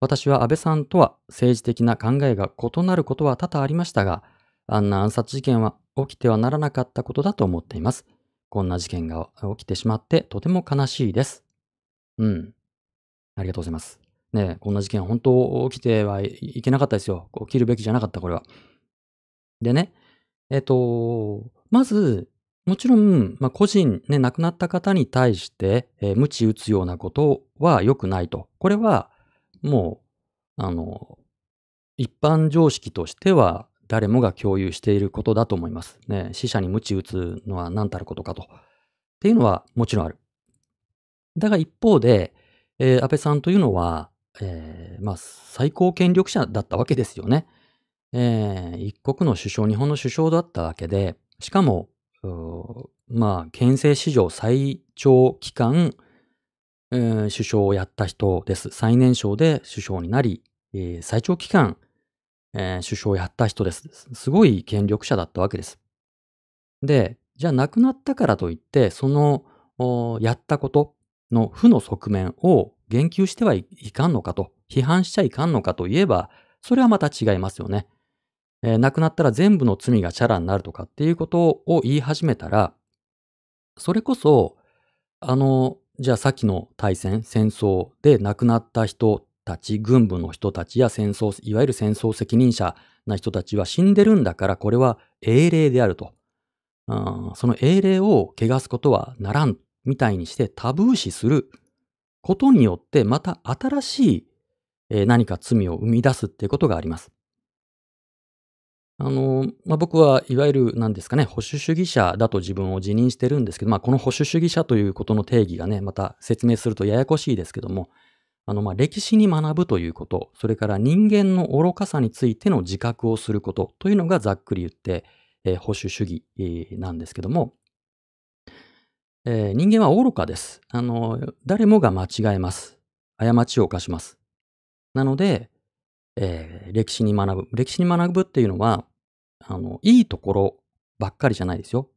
私は安倍さんとは政治的な考えが異なることは多々ありましたが、あんな暗殺事件は起きてはならなかったことだと思っています。こんな事件が起きてしまってとても悲しいです。うん。ありがとうございます。ねこんな事件本当起きてはいけなかったですよ。起きるべきじゃなかった、これは。でね、えっと、まず、もちろん、まあ、個人、ね、亡くなった方に対して、えー、鞭打つようなことは良くないと。これは、もう、あの、一般常識としては誰もが共有していることだと思います。ね、死者に鞭打つのは何たることかと。っていうのはもちろんある。だが一方で、えー安倍さんというのは、えーまあ、最高権力者だったわけですよね。えー一国の首相、日本の首相だったわけで、しかも、まあ、憲政史上最長期間、えー首相をやった人です。最年少で首相になり、えー最長期間、えー首相をやった人です。すごい権力者だったわけです。で、じゃあ亡くなったからといって、そのやったことの負の側面を言及してはいかんのかと、批判しちゃいかんのかといえば、それはまた違いますよね。えー亡くなったら全部の罪がチャラになるとかっていうことを言い始めたら、それこそ、あの、じゃあさっきの大戦、戦争で亡くなった人たち、軍部の人たちや戦争、いわゆる戦争責任者な人たちは死んでるんだから、これは英霊であると。あーその英霊を汚すことはならん、みたいにしてタブー視することによって、また新しい、えー何か罪を生み出すっていうことがあります。あの、まあ、僕はいわゆる何ですかね、保守主義者だと自分を自認してるんですけど、まあ、この保守主義者ということの定義がね、また説明するとややこしいですけども、あの、ま、歴史に学ぶということ、それから人間の愚かさについての自覚をすることというのがざっくり言って、えー保守主義、なんですけども、えー人間は愚かです。あの、誰もが間違えます。過ちを犯します。なので、えー歴史に学ぶ。歴史に学ぶっていうのは、あの、いいところばっかりじゃないですよ。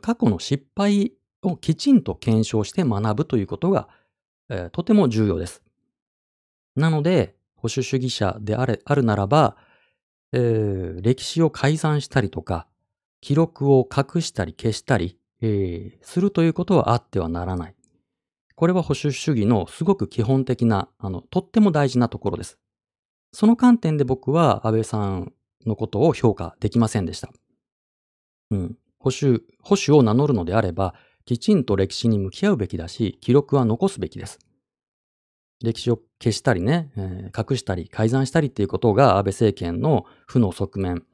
過去の失敗をきちんと検証して学ぶということが、えーとても重要です。なので、保守主義者であれあるならば、えー歴史を改ざんしたりとか、記録を隠したり消したり、えーするということはあってはならない。これは保守主義のすごく基本的な、あの、とっても大事なところです。その観点で僕は安倍さんのことを評価できませんでした。うん。保守、保守を名乗るのであれば、きちんと歴史に向き合うべきだし、記録は残すべきです。歴史を消したりね、えー隠したり改ざんしたりっていうことが安倍政権の負の側面、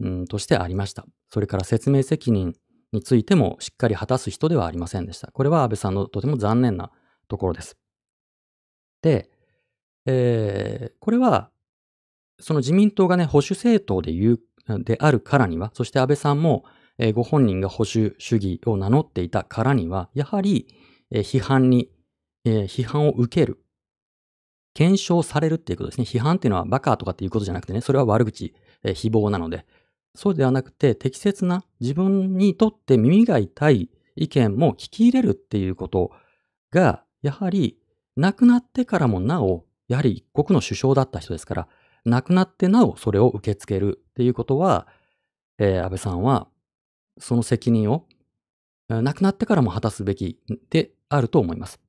うん、としてありました。それから説明責任についてもしっかり果たす人ではありませんでした。これは安倍さんのとても残念なところです。で、えーこれは、その自民党がね、保守政党で言う、であるからには、そして安倍さんも、えーご本人が保守主義を名乗っていたからには、やはり、えー批判に、えー批判を受ける。検証されるっていうことですね。批判っていうのはバカとかっていうことじゃなくてね、それは悪口、えー誹謗なので、そうではなくて適切な自分にとって耳が痛い意見も聞き入れるっていうことが、やはり亡くなってからもなお、やはり一国の首相だった人ですから、亡くなってなおそれを受け付けるっていうことは、えー安倍さんはその責任を亡くなってからも果たすべきであると思います。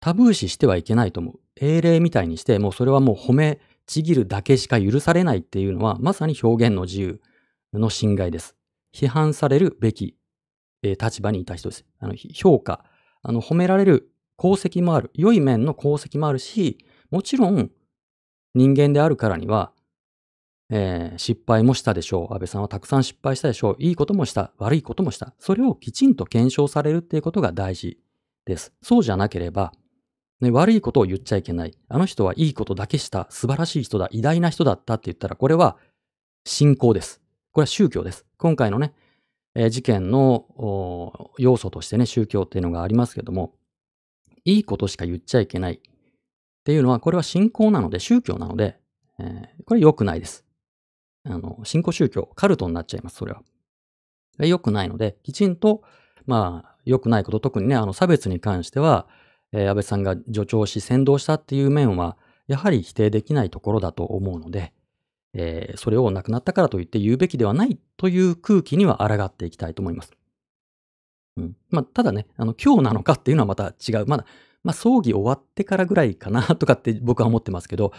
タブー視してはいけないと思う。英霊みたいにして、もうそれはもう褒めちぎるだけしか許されないっていうのは、まさに表現の自由の侵害です。批判されるべき、えー立場にいた人です。あの評価、あの褒められる功績もある。良い面の功績もあるし、もちろん人間であるからには、えー失敗もしたでしょう。安倍さんはたくさん失敗したでしょう。いいこともした。悪いこともした。それをきちんと検証されるっていうことが大事です。そうじゃなければ、ね、悪いことを言っちゃいけない。あの人はいいことだけした。素晴らしい人だ。偉大な人だったって言ったら、これは信仰です。これは宗教です。今回のね、えー事件の要素としてね、宗教っていうのがありますけども、いいことしか言っちゃいけないっていうのは、これは信仰なので、宗教なので、えーこれ良くないです。あの、信仰宗教、カルトになっちゃいます、それは。良くないので、きちんと、まあ、良くないこと、特にね、あの、差別に関しては、えー安倍さんが助長し、先導したっていう面は、やはり否定できないところだと思うので、えーそれを亡くなったからといって言うべきではないという空気には抗っていきたいと思います。うん。まあ、ただね、あの、今日なのかっていうのはまた違う。まだ、まあ、葬儀終わってからぐらいかな (laughs) とかって僕は思ってますけど、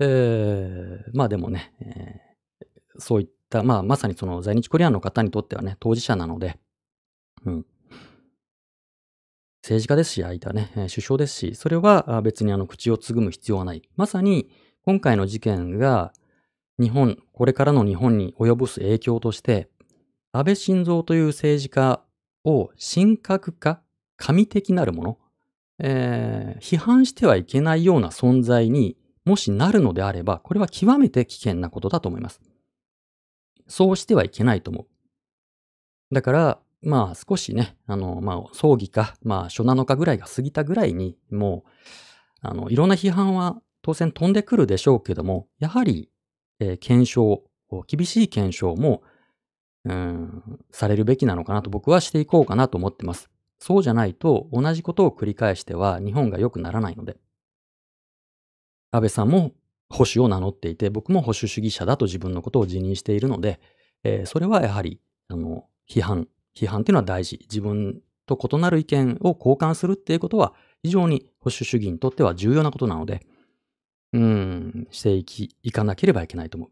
えーまあでもね、えーそういった、まあ、まさにその在日コリアンの方にとってはね、当事者なので、うん。政治家ですし、相手はね、首相ですし、それは別にあの口をつぐむ必要はない。まさに、今回の事件が、日本、これからの日本に及ぼす影響として、安倍晋三という政治家を神格化、神的なるもの、えー批判してはいけないような存在にもしなるのであれば、これは極めて危険なことだと思います。そうしてはいけないと思う。だから、まあ少しね、あの、まあ葬儀か、まあ初7日ぐらいが過ぎたぐらいに、もう、あの、いろんな批判は当然飛んでくるでしょうけども、やはり、えー検証、厳しい検証も、うん、されるべきなのかなと僕はしていこうかなと思ってます。そうじゃないと同じことを繰り返しては日本が良くならないので。安倍さんも保守を名乗っていて、僕も保守主義者だと自分のことを自認しているので、えーそれはやはり、あの、批判、批判っていうのは大事。自分と異なる意見を交換するっていうことは非常に保守主義にとっては重要なことなので、うん、していき、いかなければいけないと思う。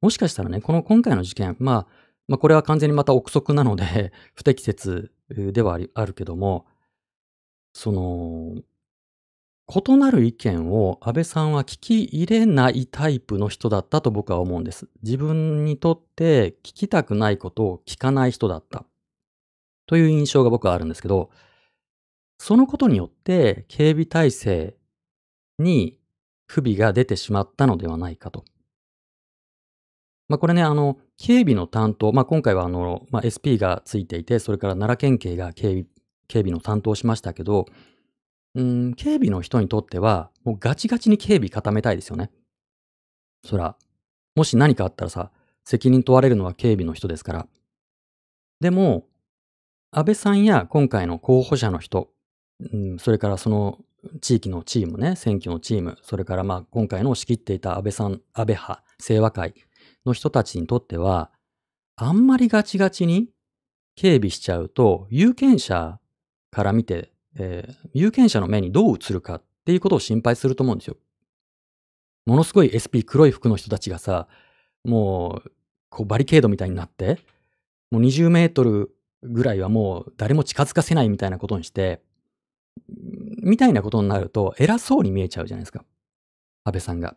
もしかしたらね、この今回の事件、まあ、まあこれは完全にまた憶測なので、(laughs) 不適切ではあるけども、その、異なる意見を安倍さんは聞き入れないタイプの人だったと僕は思うんです。自分にとって聞きたくないことを聞かない人だった。という印象が僕はあるんですけど、そのことによって警備体制に不備が出てしまったのではないかと。まあこれね、あの、警備の担当、まあ今回はあの、まあ SP がついていて、それから奈良県警が警備警備の担当をしましたけど、うん、警備の人にとっては、もうガチガチに警備固めたいですよね。そら、もし何かあったらさ、責任問われるのは警備の人ですから。でも、安倍さんや今回の候補者の人、うん、それからその地域のチームね、選挙のチーム、それからまあ今回の仕切っていた安倍さん、安倍派、清和会の人たちにとっては、あんまりガチガチに警備しちゃうと、有権者から見てえー、有権者の目にどう映るかっていうことを心配すると思うんですよ。ものすごい SP 黒い服の人たちがさ、もう、こうバリケードみたいになって、もう20メートルぐらいはもう誰も近づかせないみたいなことにして、みたいなことになると偉そうに見えちゃうじゃないですか。安倍さんが。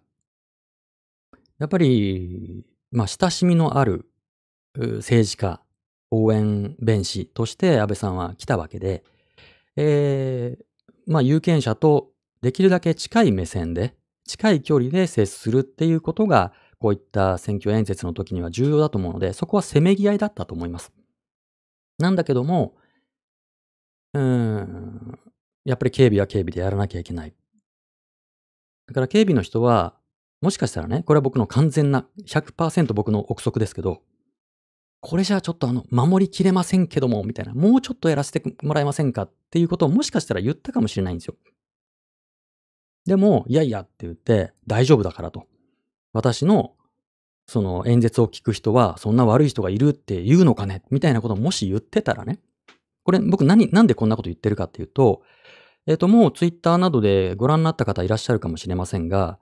やっぱり、まあ親しみのある政治家、応援弁士として安倍さんは来たわけで、えー、まあ、有権者とできるだけ近い目線で、近い距離で接するっていうことが、こういった選挙演説の時には重要だと思うので、そこはせめぎ合いだったと思います。なんだけども、うーん、やっぱり警備は警備でやらなきゃいけない。だから警備の人は、もしかしたらね、これは僕の完全な100%僕の憶測ですけど、これじゃあちょっとあの、守りきれませんけども、みたいな、もうちょっとやらせてもらえませんかっていうことをもしかしたら言ったかもしれないんですよ。でも、いやいやって言って、大丈夫だからと。私の、その演説を聞く人は、そんな悪い人がいるって言うのかね？みたいなことをもし言ってたらね。これ、僕何、なんでこんなこと言ってるかっていうと、えっ、ー、と、もうツイッターなどでご覧になった方いらっしゃるかもしれませんが、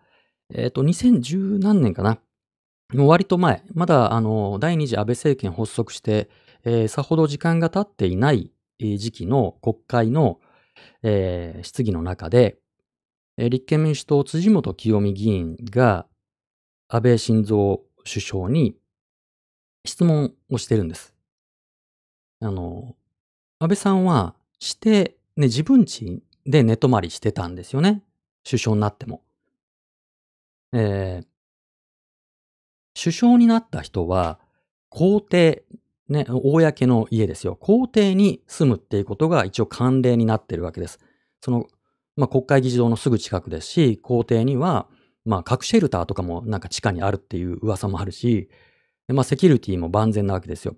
えっ、ー、と、2010何年かな。もう割と前、まだあの第二次安倍政権発足して、えー、さほど時間が経っていない時期の国会の、えー、質疑の中で、えー、立憲民主党辻元清美議員が安倍晋三首相に質問をしてるんです。あの、安倍さんはして、ね、自分家で寝泊まりしてたんですよね。首相になっても。えー、首相になった人は、皇帝、ね、公の家ですよ。皇帝に住むっていうことが一応慣例になってるわけです。その、まあ、国会議事堂のすぐ近くですし、皇帝には、まあ、核シェルターとかもなんか地下にあるっていう噂もあるし、まあ、セキュリティも万全なわけですよ。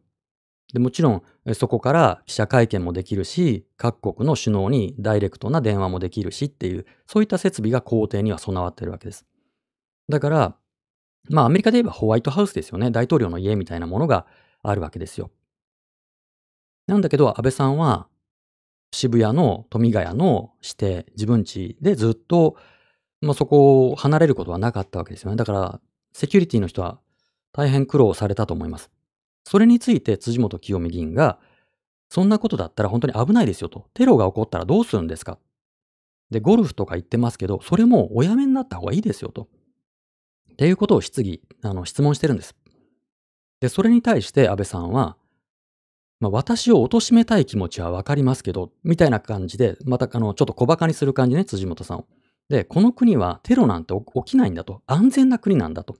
でもちろん、そこから記者会見もできるし、各国の首脳にダイレクトな電話もできるしっていう、そういった設備が皇帝には備わってるわけです。だから、まあアメリカで言えばホワイトハウスですよね。大統領の家みたいなものがあるわけですよ。なんだけど安倍さんは渋谷の富ヶ谷の指定、自分地でずっと、まあ、そこを離れることはなかったわけですよね。だからセキュリティの人は大変苦労されたと思います。それについて辻元清美議員が、そんなことだったら本当に危ないですよと。テロが起こったらどうするんですかで、ゴルフとか言ってますけど、それもおやめになった方がいいですよと。っていうことを質疑、あの、質問してるんです。で、それに対して安倍さんは、まあ、私を貶めたい気持ちはわかりますけど、みたいな感じで、また、あの、ちょっと小馬鹿にする感じね、辻元さんを。で、この国はテロなんて起きないんだと。安全な国なんだと。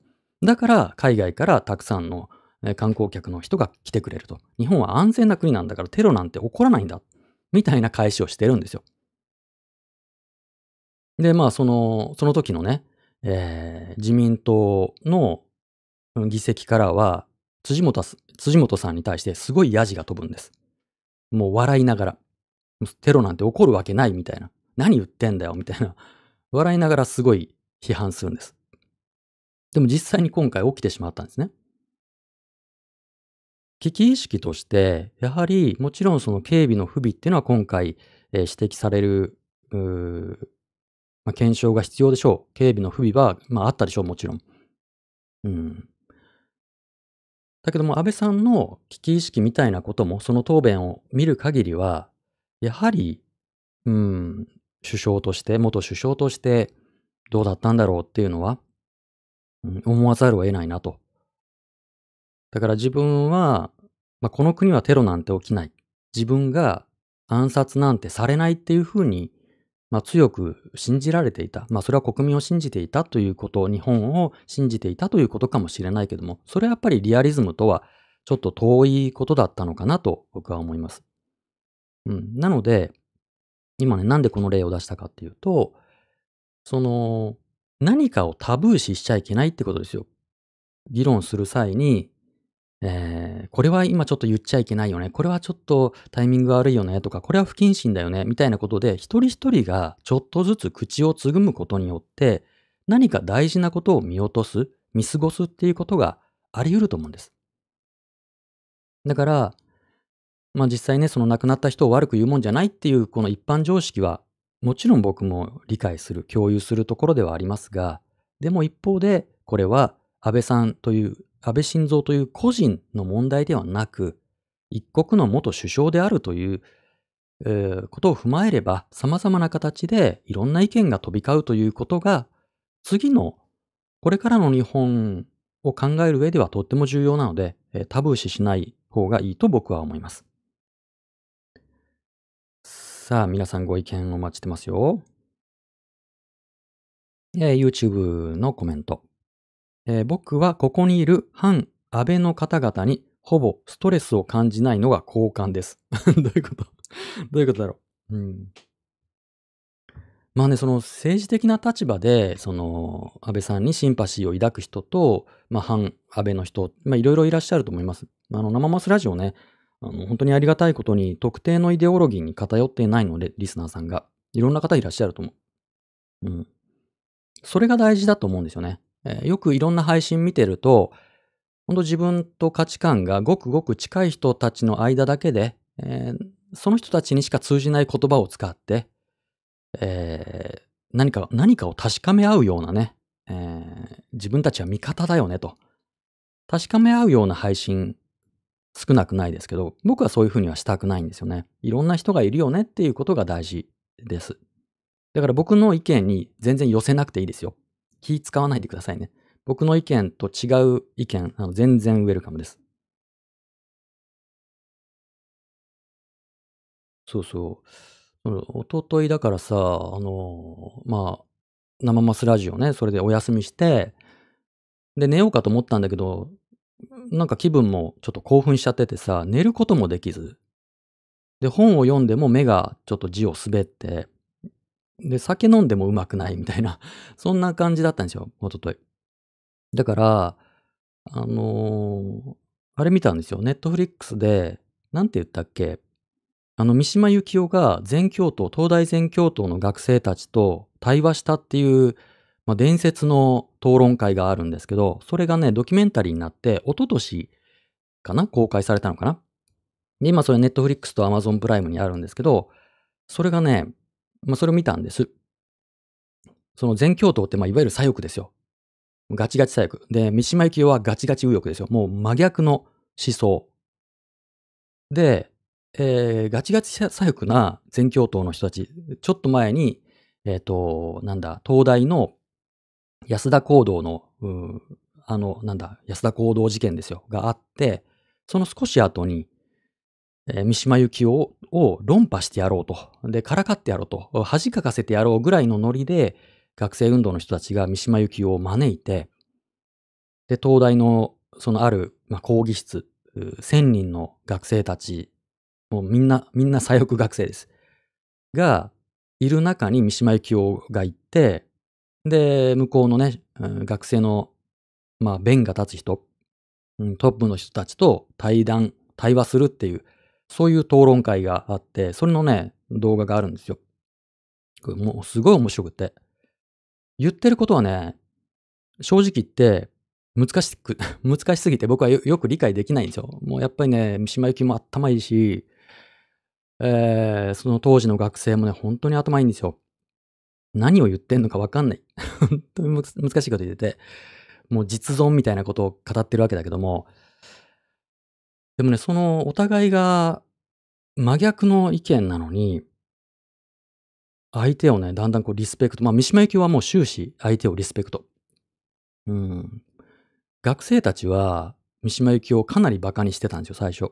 だから、海外からたくさんの観光客の人が来てくれると。日本は安全な国なんだからテロなんて起こらないんだ。みたいな返しをしてるんですよ。で、まあ、その、その時のね、えー、自民党の議席からは辻元辻元さんに対してすごいヤジが飛ぶんです。もう笑いながら。テロなんて起こるわけないみたいな。何言ってんだよみたいな。笑いながらすごい批判するんです。でも実際に今回起きてしまったんですね。危機意識として、やはりもちろんその警備の不備っていうのは今回、えー、指摘されるまあ、検証が必要でしょう。警備の不備は、まあ、あったでしょう、もちろん。うん。だけども、安倍さんの危機意識みたいなことも、その答弁を見る限りは、やはり、うん、首相として、元首相としてどうだったんだろうっていうのは、うん思わざるを得ないなと。だから自分は、まあ、この国はテロなんて起きない。自分が暗殺なんてされないっていうふうに、まあ、強く信じられていた。まあ、それは国民を信じていたということ、日本を信じていたということかもしれないけども、それはやっぱりリアリズムとはちょっと遠いことだったのかなと僕は思います。うん。なので、今ね、なんでこの例を出したかっていうと、その、何かをタブー視しちゃいけないってことですよ。議論する際に、えーこれは今ちょっと言っちゃいけないよね。これはちょっとタイミング悪いよね。とか、これは不謹慎だよね。みたいなことで、一人一人がちょっとずつ口をつぐむことによって、何か大事なことを見落とす、見過ごすっていうことがあり得ると思うんです。だから、まあ実際ね、その亡くなった人を悪く言うもんじゃないっていうこの一般常識は、もちろん僕も理解する、共有するところではありますが、でも一方で、これは安倍さんという、安倍晋三という個人の問題ではなく、一国の元首相であるという、えーことを踏まえれば、様々な形でいろんな意見が飛び交うということが、次の、これからの日本を考える上ではとっても重要なので、えータブー視しない方がいいと僕は思います。さあ、皆さんご意見お待ちしてますよ。えー YouTube のコメント。えー僕はここにいる反安倍の方々にほぼストレスを感じないのが好感です。(laughs) どういうこと？どういうことだろう？うん。まあね、その政治的な立場で、その安倍さんにシンパシーを抱く人と、まあ反安倍の人、まあいろいろいらっしゃると思います。あの、生マスラジオね、あの、本当にありがたいことに特定のイデオロギーに偏っていないので、リスナーさんが。いろんな方いらっしゃると思う。うん。それが大事だと思うんですよね。えーよくいろんな配信見てると、本当自分と価値観がごくごく近い人たちの間だけで、えーその人たちにしか通じない言葉を使って、えー何か、何かを確かめ合うようなね、えー自分たちは味方だよねと。確かめ合うような配信少なくないですけど、僕はそういうふうにはしたくないんですよね。いろんな人がいるよねっていうことが大事です。だから僕の意見に全然寄せなくていいですよ。気使わないでくださいね。僕の意見と違う意見、あの全然ウェルカムです。そうそう。その一昨日だからさ、あの、まあ、生マスラジオね、それでお休みして、で、寝ようかと思ったんだけど、なんか気分もちょっと興奮しちゃっててさ、寝ることもできず。で、本を読んでも目がちょっと字を滑って、で、酒飲んでもうまくないみたいな、(laughs) そんな感じだったんですよ、一昨日だから、あのーあれ見たんですよ。ネットフリックスで、なんて言ったっけあの、三島由紀夫が全教頭、東大全教頭の学生たちと対話したっていう、まあ、伝説の討論会があるんですけど、それがね、ドキュメンタリーになって、一昨年かな公開されたのかなで、今それネットフリックスとアマゾンプライムにあるんですけど、それがね、まあ、それを見たんです。その全教頭って、まあ、いわゆる左翼ですよ。ガチガチ左翼。で、三島由紀夫はガチガチ右翼ですよ。もう真逆の思想。で、えーガチガチ左翼な全教頭の人たち、ちょっと前に、えっ、と、なんだ、東大の安田講堂の、うんあの、なんだ、安田講堂事件ですよ、があって、その少し後に、三島由紀夫を論破してやろうと。で、からかってやろうと。恥かかせてやろうぐらいのノリで、学生運動の人たちが三島由紀夫を招いて、で、東大の、そのある、まあ、講義室、う1000人の学生たち、もうみんな、みんな左翼学生です。が、いる中に三島由紀夫がいて、で、向こうのね、学生の、まあ、弁が立つ人、トップの人たちと対談、対話するっていう、そういう討論会があって、それのね、動画があるんですよ。これもうすごい面白くて。言ってることはね、正直言って、難しく、(laughs) 難しすぎて僕はよく理解できないんですよ。もうやっぱりね、三島由紀も頭いいし、えーその当時の学生もね、本当に頭いいんですよ。何を言ってんのかわかんない。(laughs) 本当に難しいこと言ってて、もう実存みたいなことを語ってるわけだけども、でもね、そのお互いが真逆の意見なのに、相手をね、だんだんこうリスペクト。まあ、三島由紀夫はもう終始相手をリスペクト。うん。学生たちは三島由紀夫をかなり馬鹿にしてたんですよ、最初。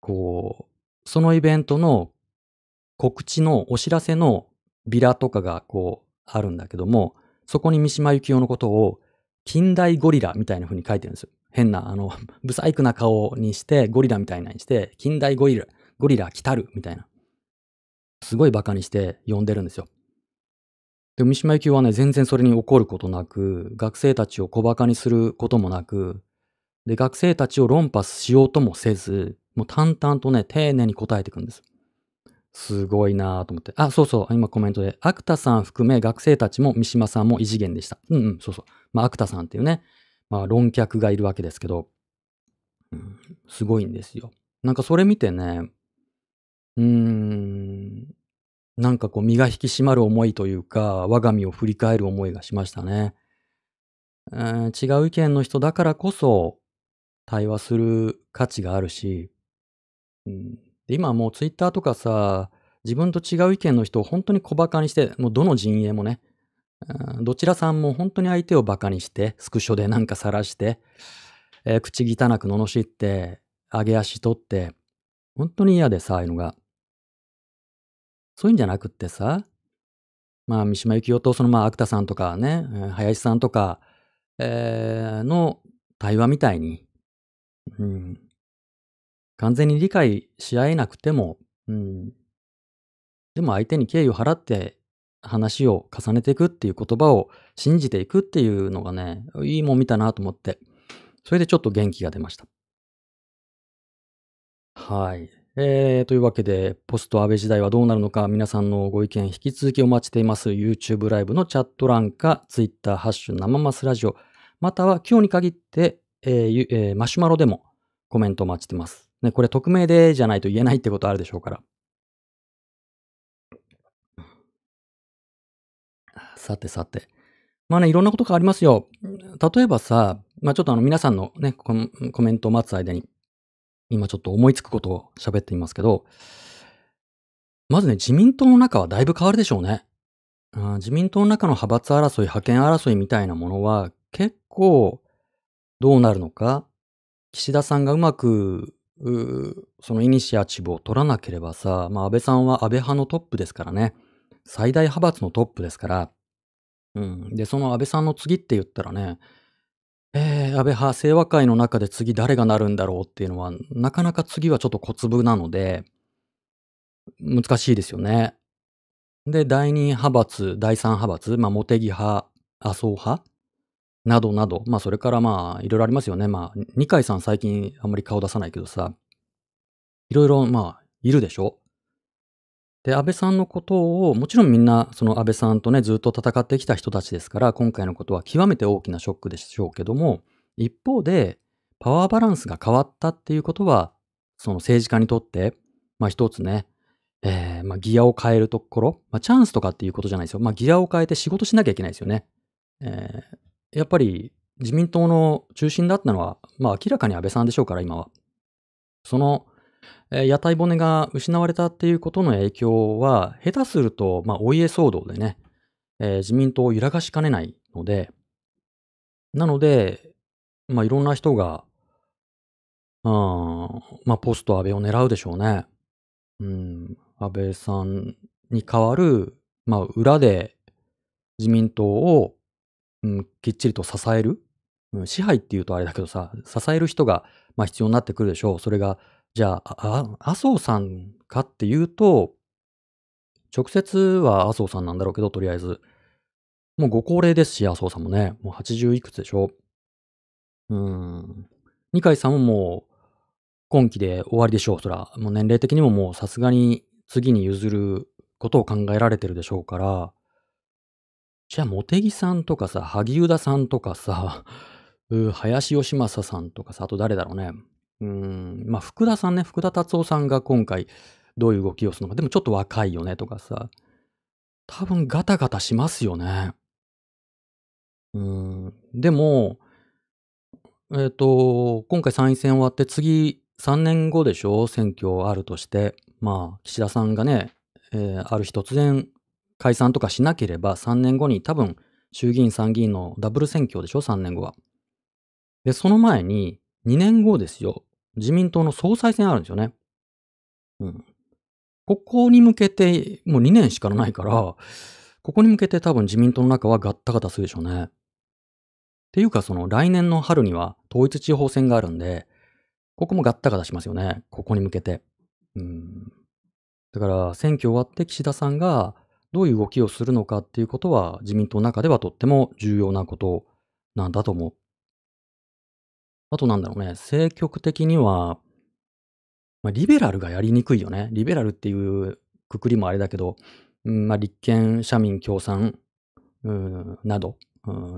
こう、そのイベントの告知のお知らせのビラとかがこうあるんだけども、そこに三島由紀夫のことを近代ゴリラみたいな風に書いてるんですよ。変な、あの、(laughs) ブサイクな顔にして、ゴリラみたいなにして、近代ゴリラ、ゴリラ来たるみたいな。すごい馬鹿にして呼んでるんですよ。で、三島由紀夫はね、全然それに怒ることなく、学生たちを小馬鹿にすることもなく、で、学生たちを論破しようともせず、もう淡々とね、丁寧に答えていくんです。すごいなぁと思って。あ、そうそう、今コメントで、アクタさん含め学生たちも三島さんも異次元でした。うんうん、そうそう。まあ、アクタさんっていうね、まあ、論客がいるわけですけど、うん、すごいんですよ。なんかそれ見てね、うーん、なんかこう身が引き締まる思いというか、我が身を振り返る思いがしましたね。うん違う意見の人だからこそ対話する価値があるし、うん、今もうツイッターとかさ、自分と違う意見の人を本当に小馬鹿にして、もうどの陣営もね、どちらさんも本当に相手を馬鹿にして、スクショでなんか晒して、えー、口汚く罵って、上げ足取って、本当に嫌でさ、ああいうのが。そういうんじゃなくってさ、まあ、三島由紀夫とそのまあ、芥さんとかね、林さんとか、えー、の対話みたいに、うん、完全に理解し合えなくても、うん、でも相手に敬意を払って話を重ねていくっていう言葉を信じていくっていうのがね、いいもん見たなと思って、それでちょっと元気が出ました。はい。えー、というわけで、ポスト安倍時代はどうなるのか、皆さんのご意見引き続きお待ちしています。YouTube ライブのチャット欄か、Twitter、ハッシュ生マスラジオ、または今日に限って、えーえー、マシュマロでもコメントお待ちしてます。ね、これ匿名でじゃないと言えないってことあるでしょうから。さてさて。まあね、いろんなことがありますよ。例えばさ、まあちょっとあの皆さんのね、コメントを待つ間に、今ちょっと思いつくことを喋っていますけど、まずね、自民党の中はだいぶ変わるでしょうね。自民党の中の派閥争い、派遣争いみたいなものは結構どうなるのか、岸田さんがうまく、そのイニシアチブを取らなければさ、まあ安倍さんは安倍派のトップですからね、最大派閥のトップですから、で、その安倍さんの次って言ったらね、えー、安倍派、清和会の中で次誰がなるんだろうっていうのは、なかなか次はちょっと小粒なので、難しいですよね。で、第二派閥、第三派閥、まあ、茂木派、麻生派などなど、まあ、それからまあ、いろいろありますよね。まあ、二階さん最近あんまり顔出さないけどさ、いろいろまあ、いるでしょで、安倍さんのことを、もちろんみんな、その安倍さんとね、ずっと戦ってきた人たちですから、今回のことは極めて大きなショックでしょうけども、一方で、パワーバランスが変わったっていうことは、その政治家にとって、まあ一つね、えー、まあギアを変えるところ、まあチャンスとかっていうことじゃないですよ。まあギアを変えて仕事しなきゃいけないですよね。えー、やっぱり自民党の中心だったのは、まあ明らかに安倍さんでしょうから、今は。そのえ屋台骨が失われたっていうことの影響は、下手すると、まあ、お家騒動でね、えー、自民党を揺らがしかねないので、なので、まあ、いろんな人が、うん、まあ、ポスト安倍を狙うでしょうね。うん、安倍さんに代わる、まあ、裏で自民党を、うん、きっちりと支える、うん、支配っていうとあれだけどさ、支える人が、まあ、必要になってくるでしょう。それが、じゃあ、あ、麻生さんかっていうと、直接は麻生さんなんだろうけど、とりあえず。もうご高齢ですし、麻生さんもね。もう80いくつでしょ。うん。二階さんももう、今期で終わりでしょう。そら、もう年齢的にももうさすがに次に譲ることを考えられてるでしょうから、じゃあ、茂木さんとかさ、萩生田さんとかさ、林義正さんとかさ、あと誰だろうね。うん、まあ、福田さんね、福田達夫さんが今回どういう動きをするのか、でもちょっと若いよねとかさ、多分ガタガタしますよね。うん、でも、えっ、ー、と、今回参院選終わって次3年後でしょ？選挙あるとして。まあ、岸田さんがね、えーある日突然解散とかしなければ3年後に多分衆議院参議院のダブル選挙でしょ ?3 年後は。で、その前に2年後ですよ。自民党の総裁選あるんですよね。うん。ここに向けて、もう2年しかないから、ここに向けて多分自民党の中はガッタガタするでしょうね。っていうか、その来年の春には統一地方選があるんで、ここもガッタガタしますよね。ここに向けて。うん。だから、選挙終わって岸田さんがどういう動きをするのかっていうことは、自民党の中ではとっても重要なことなんだと思う。あとなんだろうね、政局的には、まあ、リベラルがやりにくいよね。リベラルっていうくくりもあれだけど、うんまあ、立憲、社民、共産、など、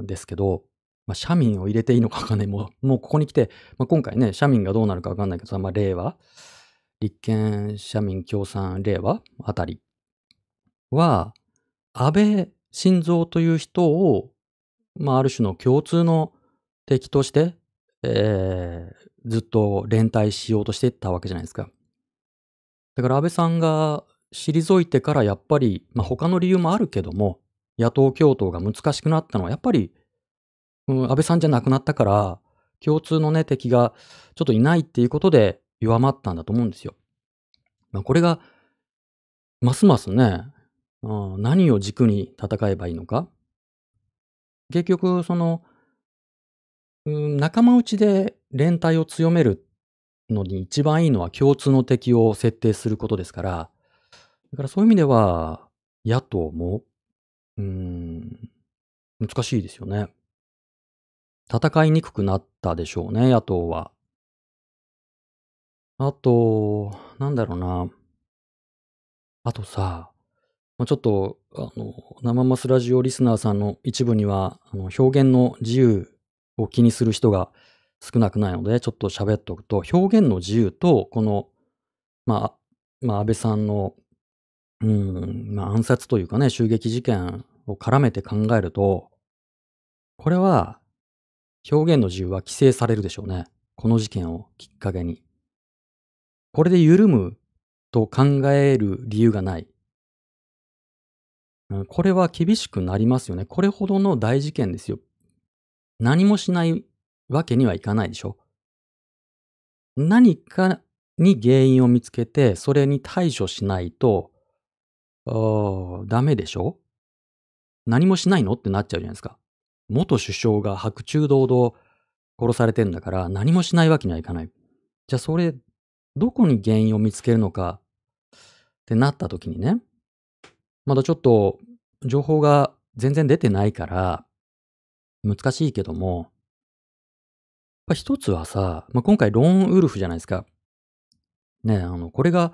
ですけど、まあ、社民を入れていいのかわかんない。もう、もうここに来て、まあ、今回ね、社民がどうなるかわかんないけどさ、まあ、令和、立憲、社民、共産、令和あたりは、安倍晋三という人を、まあ、ある種の共通の敵として、えーずっと連帯しようとしてたわけじゃないですか。だから安倍さんが退いてからやっぱり、まあ、他の理由もあるけども、野党共闘が難しくなったのはやっぱり、うん、安倍さんじゃなくなったから、共通のね、敵がちょっといないっていうことで弱まったんだと思うんですよ。まあ、これが、ますますね、うん何を軸に戦えばいいのか。結局、その、うん仲間内で連帯を強めるのに一番いいのは共通の敵を設定することですから、だからそういう意味では、野党も、うーん、難しいですよね。戦いにくくなったでしょうね、野党は。あと、なんだろうな。あとさ、ちょっと、あの、生マスラジオリスナーさんの一部には、あの表現の自由を気にする人が少なくないので、ちょっと喋っておくと、表現の自由と、この、まあ、まあ、安倍さんの、うん、まあ、暗殺というかね、襲撃事件を絡めて考えると、これは、表現の自由は規制されるでしょうね。この事件をきっかけに。これで緩むと考える理由がない。これは厳しくなりますよね。これほどの大事件ですよ。何もしないわけにはいかないでしょ。何かに原因を見つけて、それに対処しないと、ダメでしょ何もしないのってなっちゃうじゃないですか。元首相が白昼堂々殺されてんだから何もしないわけにはいかない。じゃあそれ、どこに原因を見つけるのかってなった時にね、まだちょっと情報が全然出てないから難しいけども、やっぱ一つはさ、まあ、今回ローンウルフじゃないですか。ね、あの、これが、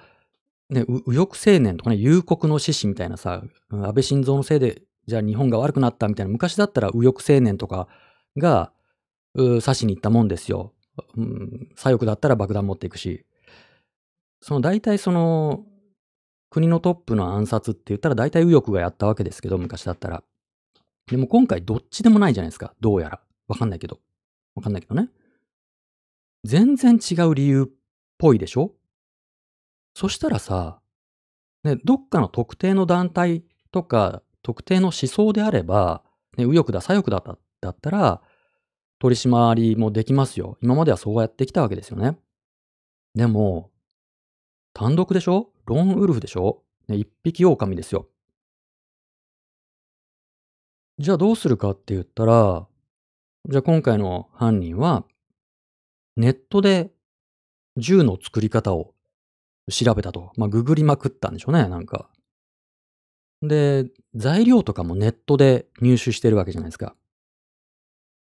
ね、右翼青年とかね、幽谷の志士みたいなさ、安倍晋三のせいで、じゃあ日本が悪くなったみたいな、昔だったら右翼青年とかが、う刺しに行ったもんですよ。うん、左翼だったら爆弾持っていくし。その大体その、国のトップの暗殺って言ったら大体右翼がやったわけですけど、昔だったら。でも今回どっちでもないじゃないですか。どうやら。わかんないけど。わかんないけどね。全然違う理由っぽいでしょ？そしたらさ、ね、どっかの特定の団体とか、特定の思想であれば、ね、右翼だ、左翼だっただったら、取り締まりもできますよ。今まではそうやってきたわけですよね。でも、単独でしょ？ローンウルフでしょ、ね、一匹狼ですよ。じゃあどうするかって言ったら、じゃあ今回の犯人は、ネットで銃の作り方を調べたと。まあ、ググりまくったんでしょうね、なんか。で、材料とかもネットで入手してるわけじゃないですか。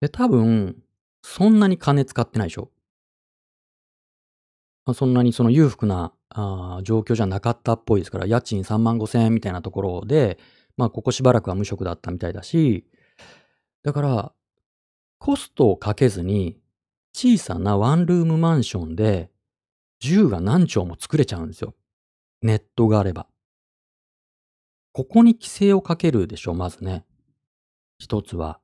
で、多分、そんなに金使ってないでしょ。まあ、そんなにその裕福なあ状況じゃなかったっぽいですから、家賃3万5千円みたいなところで、まあ、ここしばらくは無職だったみたいだし、だから、コストをかけずに、小さなワンルームマンションで、銃が何丁も作れちゃうんですよ。ネットがあれば。ここに規制をかけるでしょ、まずね。一つは。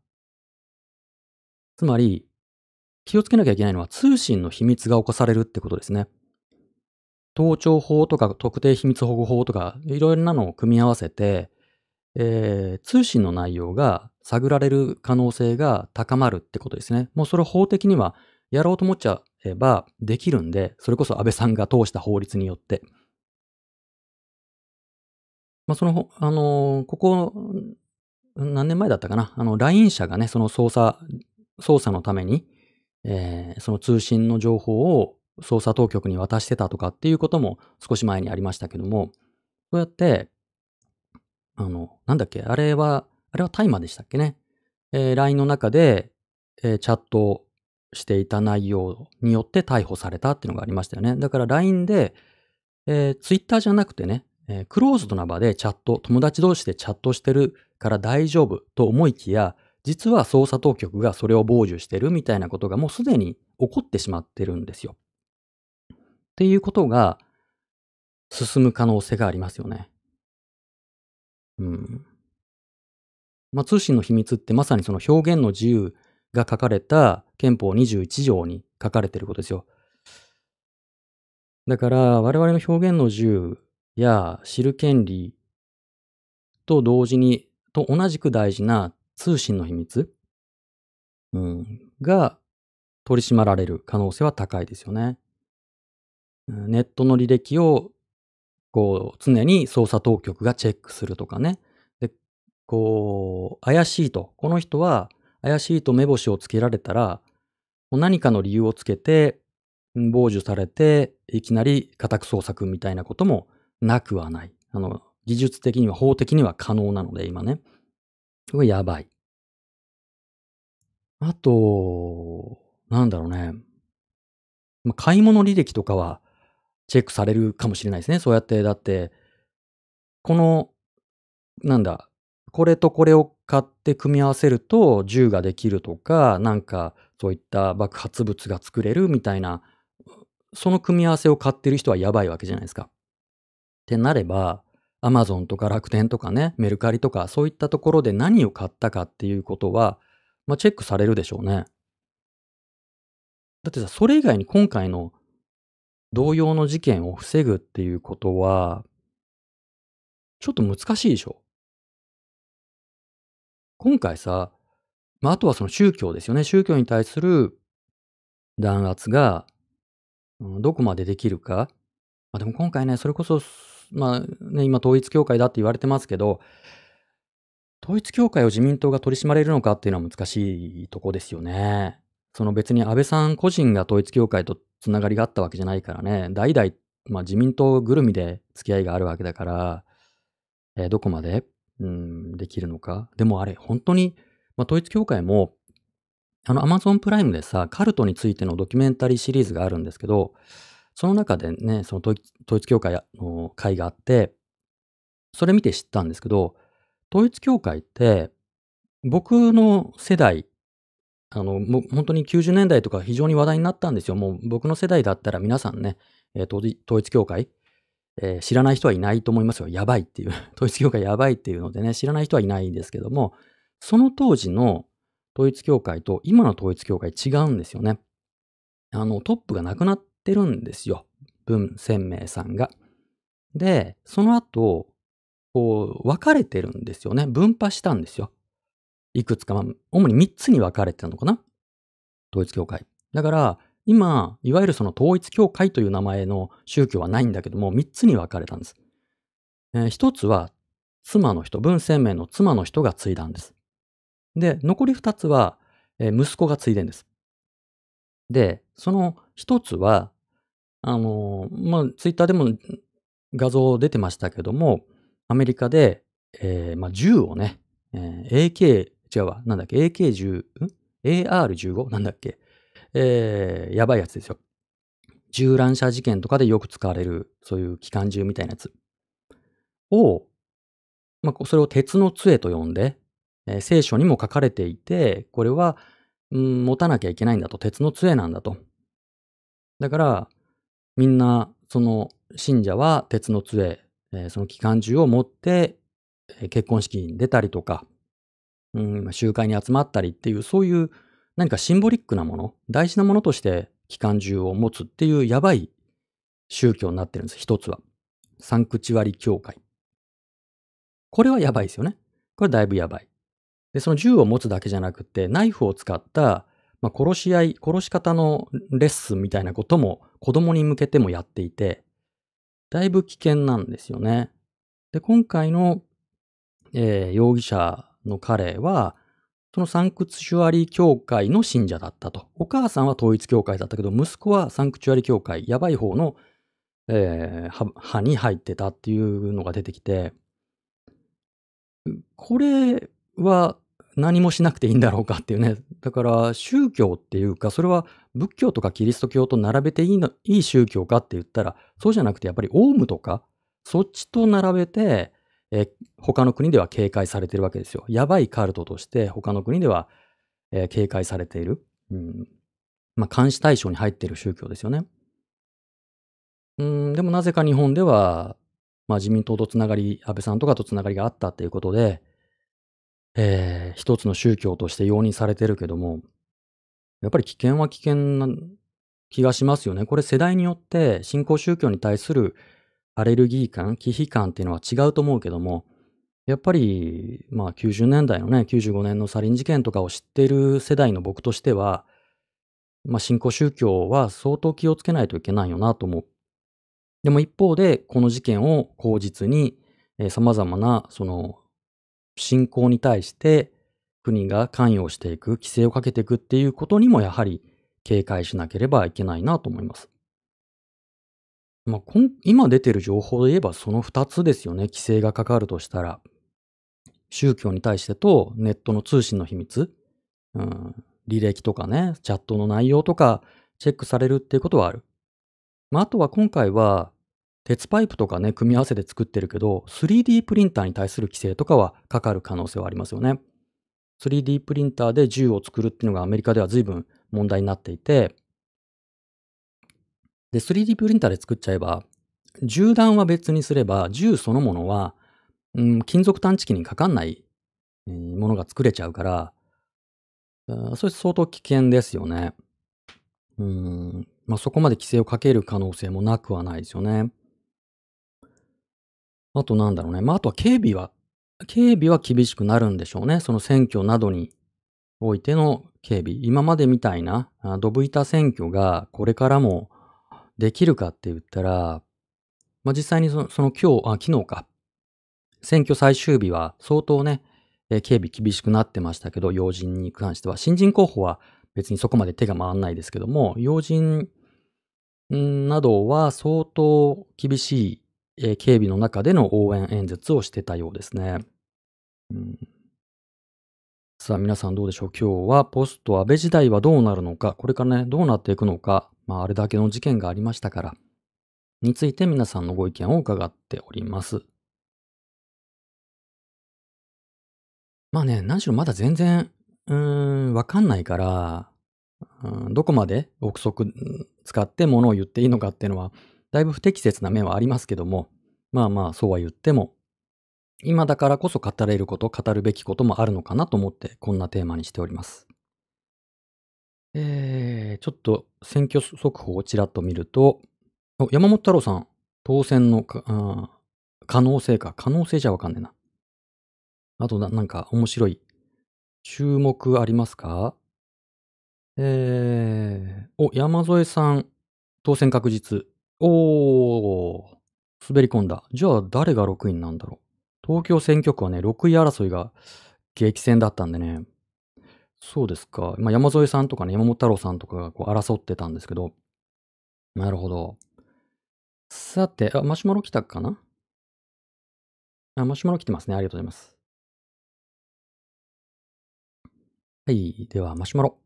つまり、気をつけなきゃいけないのは通信の秘密が侵されるってことですね。盗聴法とか特定秘密保護法とか、いろいろなのを組み合わせて、えー、通信の内容が探られる可能性が高まるってことですね。もうそれ法的にはやろうと思っちゃえばできるんで、それこそ安倍さんが通した法律によって。まあ、その、あのー、ここ、何年前だったかな？あの、LINE 社がね、その捜査、捜査のために、えー、その通信の情報を捜査当局に渡してたとかっていうことも少し前にありましたけども、そうやって、あの、なんだっけ、あれは、あれは大麻でしたっけね。えー、LINE の中で、えー、チャットしていた内容によって逮捕されたっていうのがありましたよね。だから LINE で、えー、Twitter じゃなくてね、えー、クローズドな場でチャット、友達同士でチャットしてるから大丈夫と思いきや、実は捜査当局がそれを傍受してるみたいなことがもうすでに起こってしまってるんですよ。っていうことが進む可能性がありますよね。うん。まあ、通信の秘密ってまさにその表現の自由が書かれた憲法21条に書かれてることですよ。だから我々の表現の自由や知る権利と同時に、と同じく大事な通信の秘密、うん、が取り締まられる可能性は高いですよね。ネットの履歴をこう常に捜査当局がチェックするとかね。で、こう、怪しいと。この人は怪しいと目星をつけられたら、もう何かの理由をつけて、傍受されて、いきなり家宅捜索みたいなこともなくはない。あの、技術的には法的には可能なので、今ね。これやばい。あと、なんだろうね。ま、買い物履歴とかはチェックされるかもしれないですね。そうやって、だって、この、なんだ、これとこれを買って組み合わせると銃ができるとか、なんかそういった爆発物が作れるみたいな、その組み合わせを買ってる人はやばいわけじゃないですか。ってなれば、アマゾンとか楽天とかね、メルカリとか、そういったところで何を買ったかっていうことは、まあ、チェックされるでしょうね。だってさ、それ以外に今回の同様の事件を防ぐっていうことは、ちょっと難しいでしょ？今回さ、まあ、あとはその宗教ですよね。宗教に対する弾圧が、どこまでできるか。まあ、でも今回ね、それこそ、まあね、今統一教会だって言われてますけど、統一教会を自民党が取り締まれるのかっていうのは難しいとこですよね。その別に安倍さん個人が統一教会とつながりがあったわけじゃないからね、代々、まあ、自民党ぐるみで付き合いがあるわけだから、えー、どこまで、うん、できるのか。でもあれ、本当に、まあ、統一教会も、あの、アマゾンプライムでさ、カルトについてのドキュメンタリーシリーズがあるんですけど、その中でね、その統一教会の会があって、それ見て知ったんですけど、統一教会って、僕の世代あの、もう本当に90年代とか非常に話題になったんですよ。もう僕の世代だったら皆さんね、えー、統一教会、えー、知らない人はいないと思いますよ。やばいっていう。(laughs) 統一教会やばいっていうのでね、知らない人はいないんですけども、その当時の統一教会と今の統一教会違うんですよね。あの、トップがなくなってるんですよ。文鮮明さんが。で、その後、こう、分かれてるんですよね。分派したんですよ。いくつか、まあ、主に3つに分かれてたのかな？統一教会。だから、今、いわゆるその統一教会という名前の宗教はないんだけども、3つに分かれたんです。えー、1つは、妻の人、文鮮明の妻の人が継いだんです。で、残り2つは、えー、息子が継いでんです。で、その1つは、あのー、まあ、ツイッターでも画像出てましたけども、アメリカで、えー、まあ、銃をね、えー、AK 違うわ。なんだっけ ?AK10?AR15? なんだっけ？えー、やばいやつですよ。銃乱射事件とかでよく使われる、そういう機関銃みたいなやつを、まあ、それを鉄の杖と呼んで、えー、聖書にも書かれていて、これは、うん、持たなきゃいけないんだと、鉄の杖なんだと。だから、みんな、その信者は鉄の杖、えー、その機関銃を持って、え、結婚式に出たりとか、うん、集会に集まったりっていう、そういう何かシンボリックなもの、大事なものとして機関銃を持つっていうやばい宗教になってるんです。一つは。サンクチュアリ教会。これはやばいですよね。これだいぶやばい。で、その銃を持つだけじゃなくて、ナイフを使った、まあ、殺し合い、殺し方のレッスンみたいなことも子供に向けてもやっていて、だいぶ危険なんですよね。で、今回の、えー、容疑者の彼は、そのサンクチュアリ教会の信者だったと。お母さんは統一教会だったけど、息子はサンクチュアリ教会、やばい方の、えー、派に入ってたっていうのが出てきて、これは何もしなくていいんだろうかっていうね。だから宗教っていうか、それは仏教とかキリスト教と並べていいのいい宗教かって言ったら、そうじゃなくてやっぱりオウムとか、そっちと並べて、え他の国では警戒されてるわけですよ。やばいカルトとして他の国では、え、警戒されている。うん。まあ、監視対象に入っている宗教ですよね。うん、でもなぜか日本では、まあ自民党とつながり、安倍さんとかとつながりがあったっていうことで、えー、一つの宗教として容認されてるけども、やっぱり危険は危険な気がしますよね。これ世代によって信仰宗教に対するアレルギー感、忌避感っていうのは違うと思うけども、やっぱり、まあ90年代のね、95年のサリン事件とかを知っている世代の僕としては、まあ信仰宗教は相当気をつけないといけないよなと思う。でも一方で、この事件を口実に、えー、様々な、その、信仰に対して国が関与していく、規制をかけていくっていうことにもやはり警戒しなければいけないなと思います。まあ、今出てる情報で言えばその2つですよね。規制がかかるとしたら。宗教に対してとネットの通信の秘密、うん、履歴とかね、チャットの内容とかチェックされるっていうことはある。まあ、あとは今回は鉄パイプとかね、組み合わせで作ってるけど、3D プリンターに対する規制とかはかかる可能性はありますよね。3D プリンターで銃を作るっていうのがアメリカでは随分問題になっていて、で、3D プリンターで作っちゃえば、銃弾は別にすれば、銃そのものは、うん、金属探知機にかかんない、ものが作れちゃうから、それ相当危険ですよね。うん、まあ、そこまで規制をかける可能性もなくはないですよね。あとなんだろうね。まあ、あとは警備は、警備は厳しくなるんでしょうね。その選挙などにおいての警備。今までみたいな、ドブ板選挙がこれからもできるかって言ったら、まあ、実際にそのその今日、あ、昨日か。選挙最終日は相当ね、え警備厳しくなってましたけど、要人に関しては。新人候補は別にそこまで手が回らないですけども、要人などは相当厳しいえ警備の中での応援演説をしてたようですね。うん、さあ皆さんどうでしょう？今日はポスト安倍時代はどうなるのか、これからね、どうなっていくのか、まああれだけの事件がありましたから、について皆さんのご意見を伺っております。まあね、何しろまだ全然、うーん、わかんないから、うん、どこまで憶測使ってものを言っていいのかっていうのは、だいぶ不適切な面はありますけども、まあまあそうは言っても、今だからこそ語れること、語るべきこともあるのかなと思ってこんなテーマにしております。えー、ちょっと選挙速報をちらっと見ると、山本太郎さん、当選の可能性か、可能性じゃわかんねえな。あとなんか面白い注目ありますか？えー、お、山添さん、当選確実。おー、滑り込んだ。じゃあ誰が6位なんだろう？東京選挙区はね、6位争いが激戦だったんでね。そうですか。まあ、山添さんとかね、山本太郎さんとかがこう争ってたんですけど。なるほど。さて、あ、マシュマロ来たかな？あ、マシュマロ来てますね。ありがとうございます。はい。では、マシュマロ。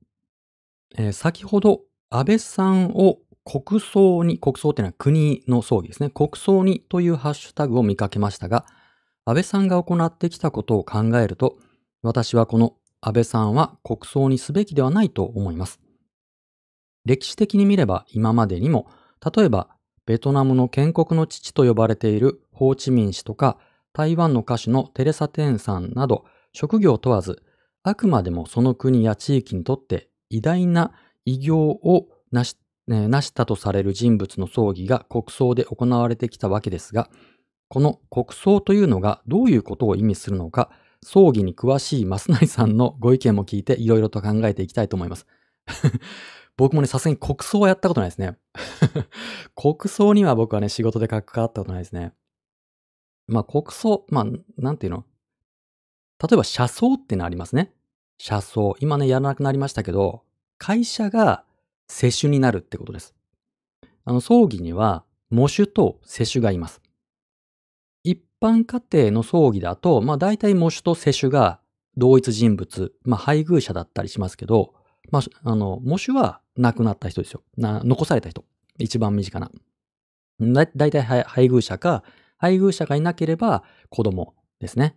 えー、先ほど、安倍さんを国葬に、国葬っていうのは国の葬儀ですね。国葬にというハッシュタグを見かけましたが、安倍さんが行ってきたことを考えると、私はこの安倍さんは国葬にすべきではないと思います。歴史的に見れば今までにも、例えばベトナムの建国の父と呼ばれているホーチミン氏とか、台湾の歌手のテレサ・テンさんなど、職業問わず、あくまでもその国や地域にとって偉大な偉業を成しね、成したとされる人物の葬儀が国葬で行われてきたわけですが、この国葬というのがどういうことを意味するのか、葬儀に詳しい増成さんのご意見も聞いていろいろと考えていきたいと思います。(laughs) 僕もね、さすがに国葬はやったことないですね。(laughs) 国葬には僕はね、仕事で関わったことないですね。まあ国葬、まあ、なんていうの？例えば車窓ってのありますね。車窓。今ね、やらなくなりましたけど、会社が世主になるってことです。あの、葬儀には、喪主と世主がいます。一般家庭の葬儀だと、まあ大体喪主と世主が同一人物、まあ配偶者だったりしますけど、まあ、あの、喪主は亡くなった人ですよ。な残された人。一番身近な。だ大体配偶者か、配偶者がいなければ子供ですね。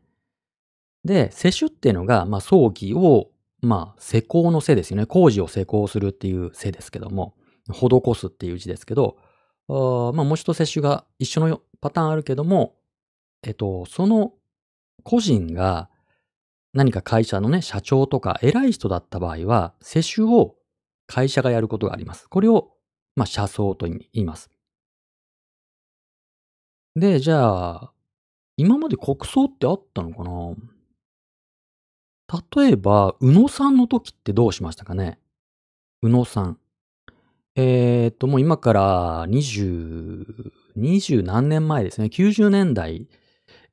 で、世主っていうのが、まあ、葬儀を、まあ、施工のせですよね。工事を施工するっていうせですけども、施すっていう字ですけど、あまあ、模試と世主が一緒のパターンあるけども、えっと、その個人が何か会社のね、社長とか偉い人だった場合は、世主を会社がやることがあります。これを、まあ、社葬と言います。で、じゃあ、今まで国葬ってあったのかな？例えば、宇野さんの時ってどうしましたかね？宇野さん。えー、っと、もう今から20、20何年前ですね。90年代。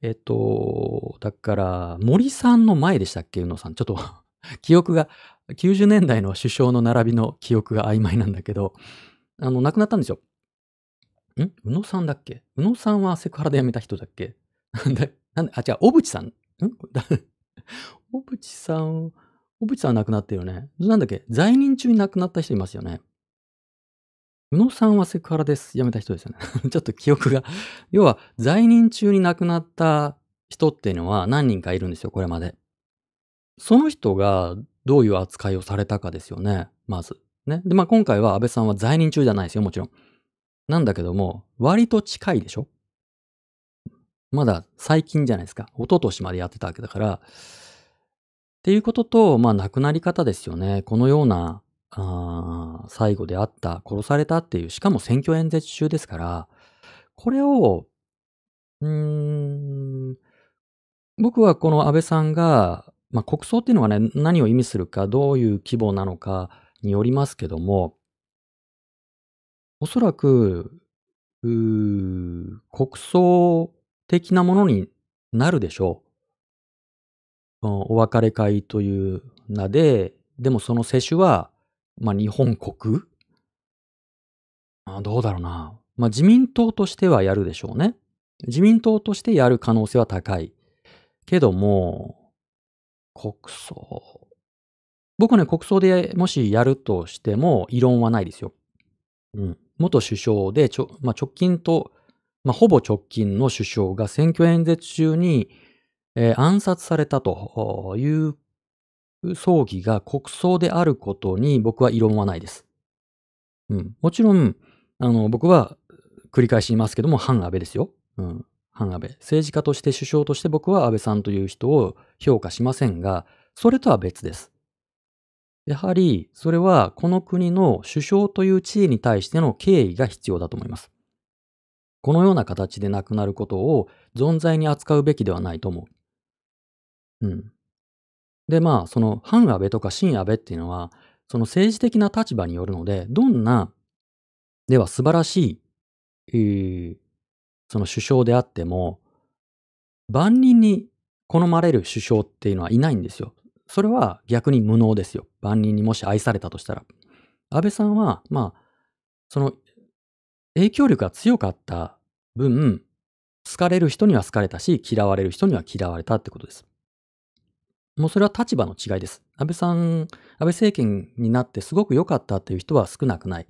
えっと、だから、森さんの前でしたっけ？宇野さん。ちょっと (laughs) 記憶が、90年代の首相の並びの記憶が曖昧なんだけど、あの、亡くなったんですよ。ん？宇野さんだっけ？宇野さんはセクハラで辞めた人だっけ？なんで、なんで、あ、違う、小渕さん。ん？小渕さん、小渕さんは亡くなってるよね。なんだっけ？在任中に亡くなった人いますよね。宇野さんはセクハラです。辞めた人ですよね。(laughs) ちょっと記憶が。(laughs) 要は、在任中に亡くなった人っていうのは何人かいるんですよ、これまで。その人がどういう扱いをされたかですよね、まず。ね。で、まあ今回は安倍さんは在任中じゃないですよ、もちろん。なんだけども、割と近いでしょ？まだ最近じゃないですか。一昨年までやってたわけだから。っていうことと、まあ亡くなり方ですよね。このようなあ最後であった、殺されたっていう、しかも選挙演説中ですから、これを、うーん、僕はこの安倍さんが、まあ、国葬っていうのがね、何を意味するか、どういう規模なのかによりますけども、おそらく、国葬的なものになるでしょう。お別れ会という名で、でもその接種はまあ、日本国？あどうだろうな。まあ、自民党としてはやるでしょうね。自民党としてやる可能性は高い。けども、国葬。僕ね、国葬でもしやるとしても異論はないですよ。うん。元首相でちょ、まあ、直近と、まあ、ほぼ直近の首相が選挙演説中に、えー、暗殺されたという葬儀が国葬であることに僕は異論はないです。うん。もちろん、あの、僕は繰り返し言いますけども、反安倍ですよ。うん。反安倍。政治家として首相として僕は安倍さんという人を評価しませんが、それとは別です。やはり、それはこの国の首相という地位に対しての敬意が必要だと思います。このような形で亡くなることを存在に扱うべきではないと思う。うん。で、まあ、その反安倍とか新安倍っていうのは、その政治的な立場によるので、どんな、では素晴らしい、えー、その首相であっても、万人に好まれる首相っていうのはいないんですよ。それは逆に無能ですよ。万人にもし愛されたとしたら。安倍さんは、まあ、その影響力が強かった分、好かれる人には好かれたし、嫌われる人には嫌われたってことです。もうそれは立場の違いです。安倍さん、安倍政権になってすごく良かったっていう人は少なくない。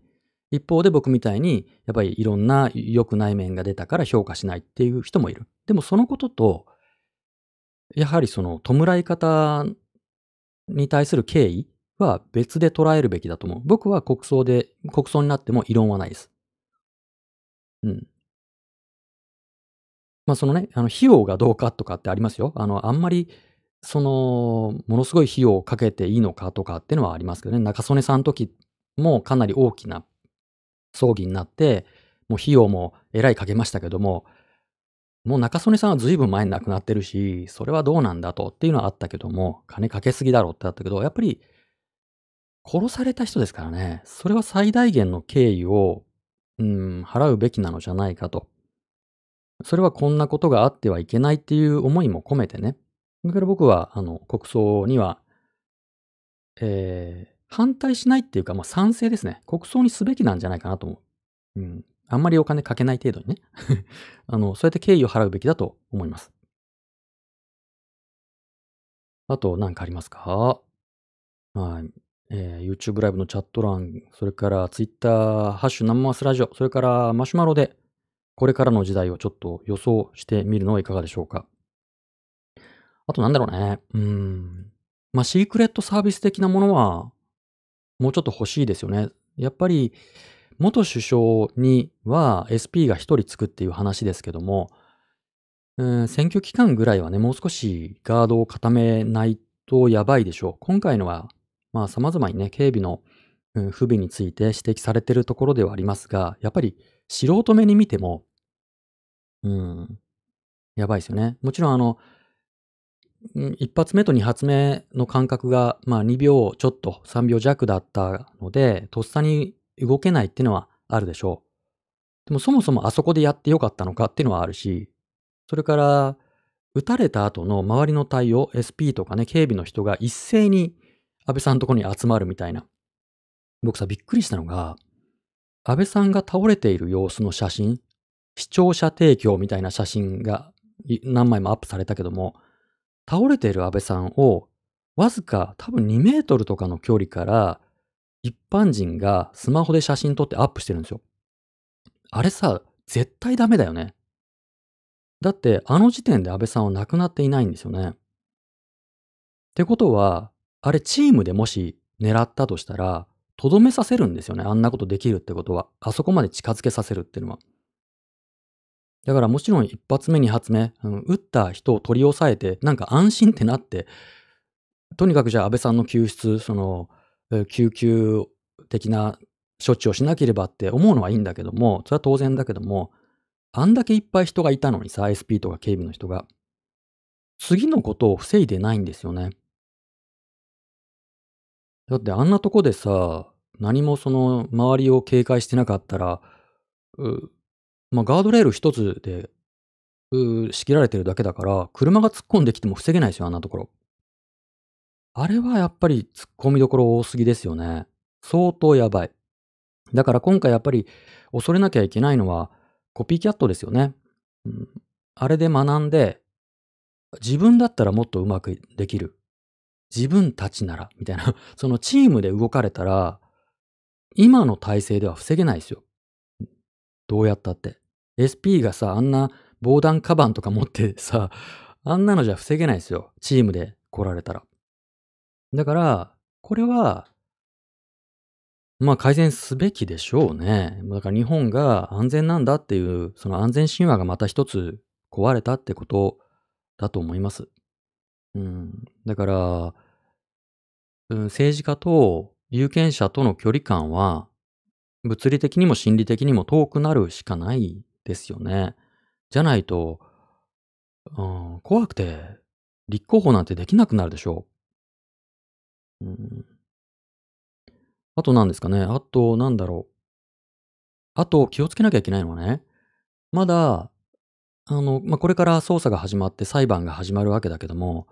一方で僕みたいに、やっぱりいろんな良くない面が出たから評価しないっていう人もいる。でもそのことと、やはりその弔い方に対する敬意は別で捉えるべきだと思う。僕は国葬で、国葬になっても異論はないです。うん。まあそのね、あの費用がどうかとかってありますよ。あの、あんまりその、ものすごい費用をかけていいのかとかっていうのはありますけどね。中曽根さんの時もかなり大きな葬儀になって、もう費用もえらいかけましたけども、もう中曽根さんは随分前に亡くなってるし、それはどうなんだとっていうのはあったけども、金かけすぎだろうってあったけど、やっぱり殺された人ですからね、それは最大限の敬意を、うん、払うべきなのじゃないかと。それはこんなことがあってはいけないっていう思いも込めてね。だから僕は、あの、国葬には、えー、反対しないっていうか、まあ、賛成ですね。国葬にすべきなんじゃないかなと思う。うん。あんまりお金かけない程度にね。(laughs) あの、そうやって敬意を払うべきだと思います。あと、何かありますか？はい。えー、YouTube ライブのチャット欄、それから Twitter、ハッシュ生マスラジオ、それからマシュマロで、これからの時代をちょっと予想してみるのはいかがでしょうか？あとなんだろうね。うん。まあ、シークレットサービス的なものは、もうちょっと欲しいですよね。やっぱり、元首相には SP が一人つくっていう話ですけども、うん、選挙期間ぐらいはね、もう少しガードを固めないとやばいでしょう。今回のは、まあ様々にね、警備の、不備について指摘されてるところではありますが、やっぱり素人目に見ても、うん、やばいですよね。もちろんあの、一発目と二発目の間隔が、まあ2秒ちょっと、3秒弱だったので、とっさに動けないっていうのはあるでしょう。でもそもそもあそこでやってよかったのかっていうのはあるし、それから、撃たれた後の周りの対応、SP とかね、警備の人が一斉に安倍さんのところに集まるみたいな。僕さ、びっくりしたのが、安倍さんが倒れている様子の写真、視聴者提供みたいな写真が何枚もアップされたけども、倒れている安倍さんをわずか多分2メートルとかの距離から一般人がスマホで写真撮ってアップしてるんですよ。あれさ、絶対ダメだよね。だって、あの時点で安倍さんは亡くなっていないんですよね。ってことは、あれチームでもし狙ったとしたら、とどめさせるんですよね。あんなことできるってことは。あそこまで近づけさせるっていうのは。だからもちろん一発目二発目、うん、撃った人を取り押さえて、なんか安心ってなって、とにかくじゃあ安倍さんの救出、その、救急的な処置をしなければって思うのはいいんだけども、それは当然だけども、あんだけいっぱい人がいたのにさ、SP とか警備の人が。次のことを防いでないんですよね。だってあんなとこでさ、何もその周りを警戒してなかったら、まあ、ガードレール一つで、仕切られてるだけだから、車が突っ込んできても防げないですよ、あんなところ。あれはやっぱり突っ込みどころ多すぎですよね。相当やばい。だから今回やっぱり恐れなきゃいけないのはコピーキャットですよね。うん、あれで学んで、自分だったらもっとうまくできる。自分たちなら、みたいな。(laughs) そのチームで動かれたら、今の体制では防げないですよ。どうやったって。SP がさ、あんな防弾カバンとか持ってさ、あんなのじゃ防げないですよ。チームで来られたら。だから、これは、まあ改善すべきでしょうね。だから日本が安全なんだっていう、その安全神話がまた一つ壊れたってことだと思います。うん。だから、うん、政治家と有権者との距離感は、物理的にも心理的にも遠くなるしかないですよね。じゃないと、うん、怖くて立候補なんてできなくなるでしょう。うん、あと何ですかね。あと、なんだろう。あと、気をつけなきゃいけないのはね。まだ、あの、まあ、これから捜査が始まって裁判が始まるわけだけども、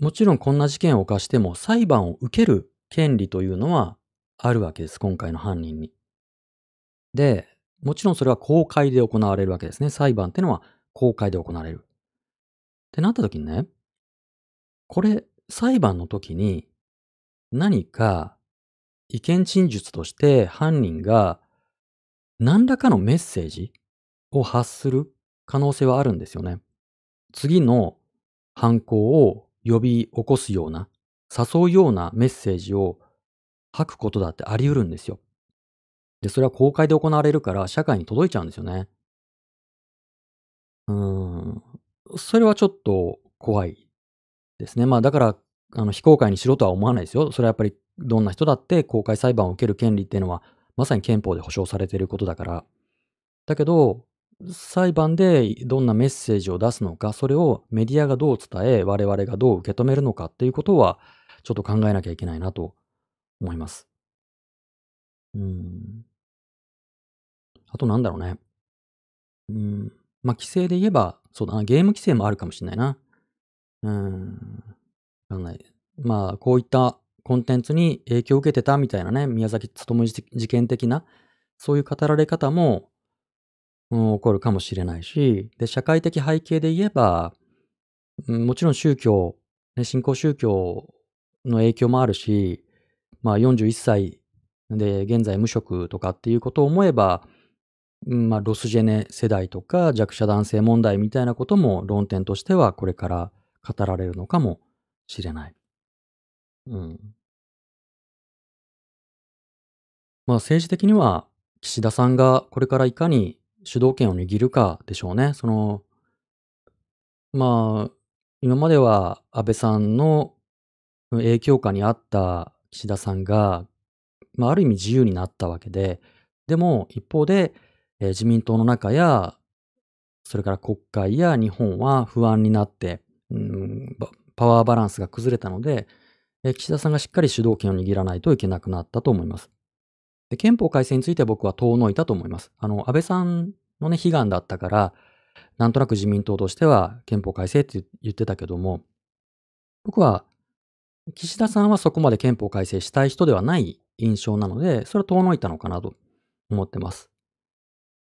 もちろんこんな事件を犯しても裁判を受ける権利というのはあるわけです。今回の犯人に。で、もちろんそれは公開で行われるわけですね。裁判ってのは公開で行われる。ってなった時にね、これ、裁判の時に何か意見陳述として犯人が何らかのメッセージを発する可能性はあるんですよね。次の犯行を呼び起こすような、誘うようなメッセージを吐くことだってあり得るんですよ。で、それは公開で行われるから社会に届いちゃうんですよね。うん。それはちょっと怖いですね。まあだから、あの、非公開にしろとは思わないですよ。それはやっぱりどんな人だって公開裁判を受ける権利っていうのはまさに憲法で保障されていることだから。だけど、裁判でどんなメッセージを出すのか、それをメディアがどう伝え、我々がどう受け止めるのかっていうことは、ちょっと考えなきゃいけないなと思います。うん。あとなんだろうね。うん。まあ、規制で言えば、そうだな、ゲーム規制もあるかもしれないな。うん。わかんない。まあ、こういったコンテンツに影響を受けてたみたいなね、宮崎勤事件的な、そういう語られ方も、うん、起こるかもしれないし、で、社会的背景で言えば、うん、もちろん宗教、ね、新興宗教の影響もあるし、まあ41歳で現在無職とかっていうことを思えば、まあロスジェネ世代とか弱者男性問題みたいなことも論点としてはこれから語られるのかもしれない。うん。まあ政治的には岸田さんがこれからいかに主導権を握るかでしょうね。その、まあ、今までは安倍さんの影響下にあった岸田さんが、まあ、ある意味自由になったわけで、でも一方で、えー、自民党の中や、それから国会や日本は不安になって、うん、パワーバランスが崩れたので、えー、岸田さんがしっかり主導権を握らないといけなくなったと思います。で憲法改正について僕は遠のいたと思います。あの、安倍さんのね、悲願だったから、なんとなく自民党としては憲法改正って言ってたけども、僕は岸田さんはそこまで憲法改正したい人ではない印象なので、それは遠のいたのかなと思ってます。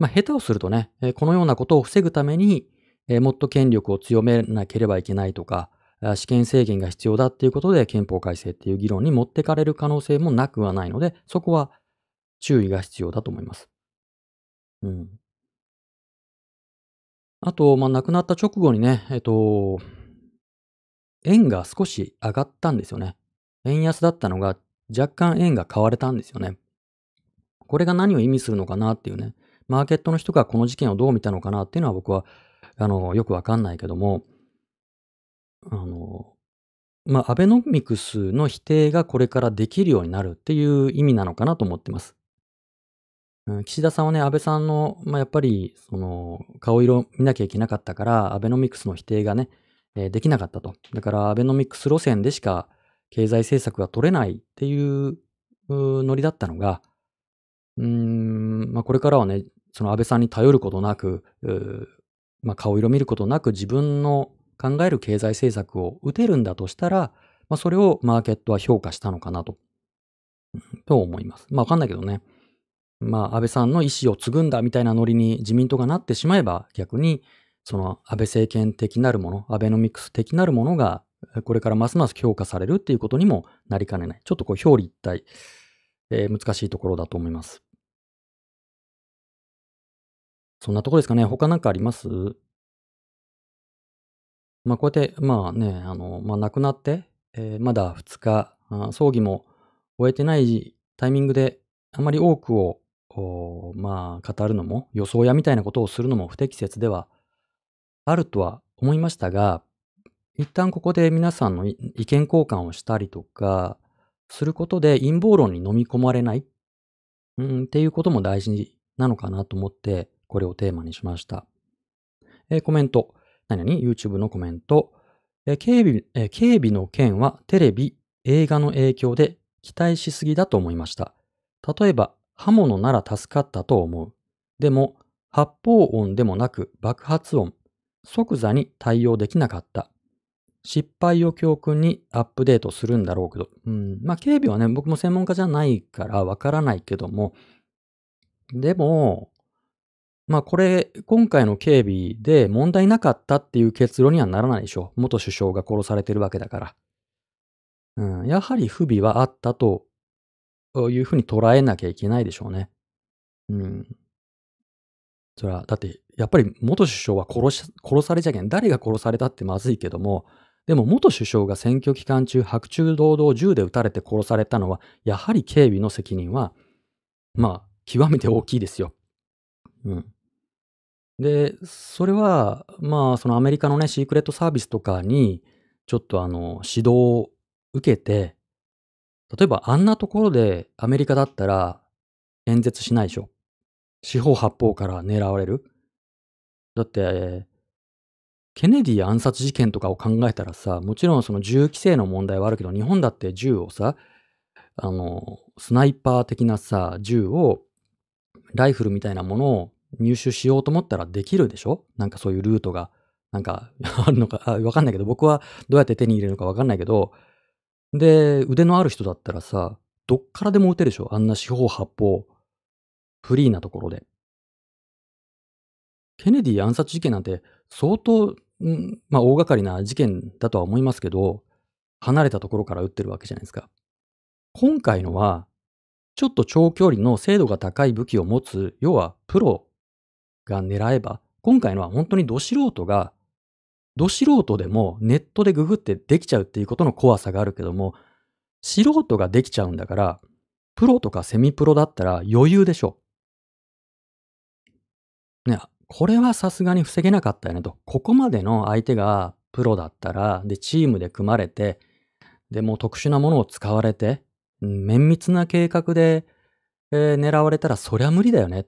まあ、下手をするとね、このようなことを防ぐために、もっと権力を強めなければいけないとか、試験制限が必要だっていうことで憲法改正っていう議論に持ってかれる可能性もなくはないので、そこは注意が必要だと思います。うん。あと、まあ、亡くなった直後にね、えっと、円が少し上がったんですよね。円安だったのが若干円が買われたんですよね。これが何を意味するのかなっていうね。マーケットの人がこの事件をどう見たのかなっていうのは僕は、あの、よくわかんないけども、あの、まあ、アベノミクスの否定がこれからできるようになるっていう意味なのかなと思ってます。うん、岸田さんはね、安倍さんの、まあ、やっぱり、その、顔色見なきゃいけなかったから、アベノミクスの否定がね、えー、できなかったと。だから、アベノミクス路線でしか経済政策が取れないっていうノリだったのが、うーん、まあ、これからはね、その安倍さんに頼ることなく、まあ、顔色見ることなく自分の考える経済政策を打てるんだとしたら、まあ、それをマーケットは評価したのかなと、と思います。まあ、わかんないけどね。まあ、安倍さんの意思を継ぐんだみたいなノリに自民党がなってしまえば、逆に、その安倍政権的なるもの、アベノミクス的なるものが、これからますます評価されるっていうことにもなりかねない。ちょっとこう表裏一体、えー、難しいところだと思います。そんなとこですかね。他なんかあります？まあこうやって、まあね、あの、まあ亡くなって、えー、まだ2日、葬儀も終えてないタイミングであまり多くを、まあ語るのも、予想屋みたいなことをするのも不適切ではあるとは思いましたが、一旦ここで皆さんの意見交換をしたりとか、することで陰謀論に飲み込まれない、うん、っていうことも大事なのかなと思って、これをテーマにしました。えー、コメント。何々 ?YouTube のコメント。えー、警備、えー、警備の件はテレビ、映画の影響で期待しすぎだと思いました。例えば、刃物なら助かったと思う。でも、発砲音でもなく爆発音、即座に対応できなかった。失敗を教訓にアップデートするんだろうけど、うん、まあ警備はね、僕も専門家じゃないからわからないけども、でも、まあこれ、今回の警備で問題なかったっていう結論にはならないでしょう。元首相が殺されてるわけだから。うん、やはり不備はあったというふうに捉えなきゃいけないでしょうね。うん。それは、だって、やっぱり元首相は殺し、殺されちゃけない。誰が殺されたってまずいけども、でも元首相が選挙期間中、白昼堂々銃で撃たれて殺されたのは、やはり警備の責任は、まあ、極めて大きいですよ。うん。で、それは、まあ、そのアメリカのね、シークレットサービスとかに、ちょっとあの、指導を受けて、例えばあんなところでアメリカだったら、演説しないでしょ。四方八方から狙われる。だって、ケネディ暗殺事件とかを考えたらさ、もちろんその銃規制の問題はあるけど、日本だって銃をさ、あの、スナイパー的なさ、銃を、ライフルみたいなものを入手しようと思ったらできるでしょ？なんかそういうルートが、なんか (laughs) あるのか、わかんないけど、僕はどうやって手に入れるのかわかんないけど、で、腕のある人だったらさ、どっからでも撃てるでしょ？あんな四方八方、フリーなところで。ケネディ暗殺事件なんて相当、んまあ大掛かりな事件だとは思いますけど、離れたところから撃ってるわけじゃないですか。今回のは、ちょっと長距離の精度が高い武器を持つ、要はプロが狙えば、今回のは本当にど素人が、ど素人でもネットでググってできちゃうっていうことの怖さがあるけども、素人ができちゃうんだから、プロとかセミプロだったら余裕でしょ。ね、これはさすがに防げなかったよねと。ここまでの相手がプロだったら、で、チームで組まれて、で、もう特殊なものを使われて、綿密な計画で、えー狙われたらそりゃ無理だよねっ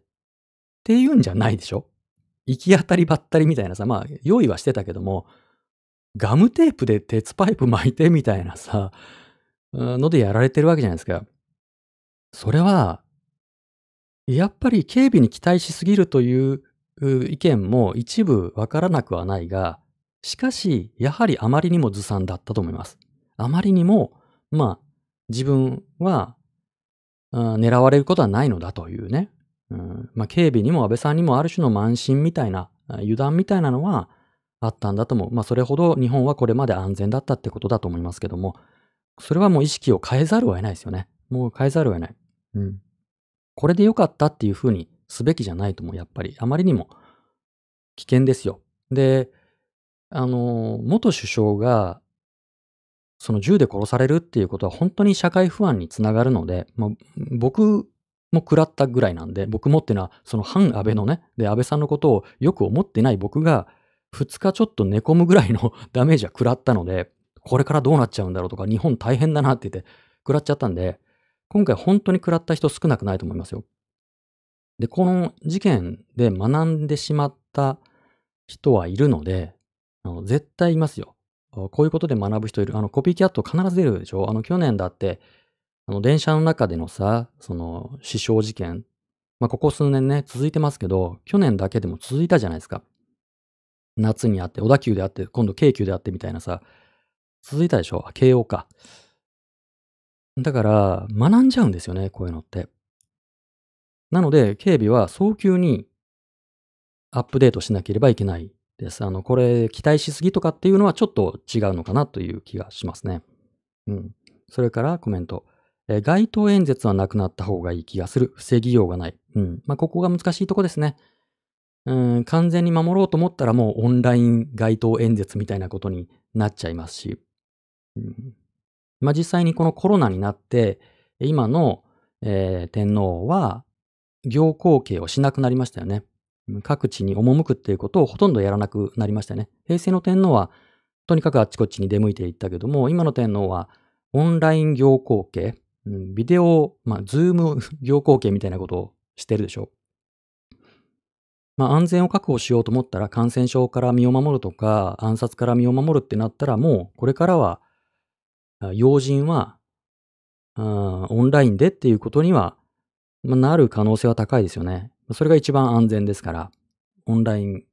っていうんじゃないでしょ？行き当たりばったりみたいなさ、まあ、用意はしてたけども、ガムテープで鉄パイプ巻いてみたいなさ、のでやられてるわけじゃないですか。それは、やっぱり警備に期待しすぎるという意見も一部わからなくはないが、しかし、やはりあまりにもずさんだったと思います。あまりにも、まあ、自分は、狙われることはないのだというね。まあ、警備にも安倍さんにもある種の慢心みたいな、油断みたいなのはあったんだと思う。まあ、それほど日本はこれまで安全だったってことだと思いますけども、それはもう意識を変えざるを得ないですよね。もう変えざるを得ない。うん。これで良かったっていうふうにすべきじゃないと思う。やっぱり。あまりにも危険ですよ。で、あの、元首相が、その銃で殺されるっていうことは本当に社会不安につながるので、まあ、僕も食らったぐらいなんで、僕もっていうのは、その反安倍のね、で、安倍さんのことをよく思ってない僕が、2日ちょっと寝込むぐらいの (laughs) ダメージは食らったので、これからどうなっちゃうんだろうとか、日本大変だなって言って食らっちゃったんで、今回本当に食らった人少なくないと思いますよ。で、この事件で学んでしまった人はいるので、あの絶対いますよ。こういうことで学ぶ人いる。あの、コピーキャット必ず出るでしょあの、去年だって、あの、電車の中でのさ、その、死傷事件。まあ、ここ数年ね、続いてますけど、去年だけでも続いたじゃないですか。夏にあって、小田急であって、今度京急であってみたいなさ、続いたでしょ？あ慶応か。だから、学んじゃうんですよね、こういうのって。なので、警備は早急にアップデートしなければいけないです。あの、これ、期待しすぎとかっていうのはちょっと違うのかなという気がしますね。うん。それからコメント。えー街頭演説はなくなった方がいい気がする。防ぎようがない。うん。まあ、ここが難しいとこですね。うん、完全に守ろうと思ったらもうオンライン街頭演説みたいなことになっちゃいますし。うん、まあ、実際にこのコロナになって、今の、えー天皇は行幸啓をしなくなりましたよね。各地に赴くっていうことをほとんどやらなくなりましたね。平成の天皇はとにかくあっちこっちに出向いていったけども、今の天皇はオンライン行幸啓、うんビデオ、まあ、ズーム行幸啓みたいなことをしてるでしょ。まあ、安全を確保しようと思ったら感染症から身を守るとか暗殺から身を守るってなったらもうこれからは要人はオンラインでっていうことには、まあ、なる可能性は高いですよね。それが一番安全ですから、オンライン、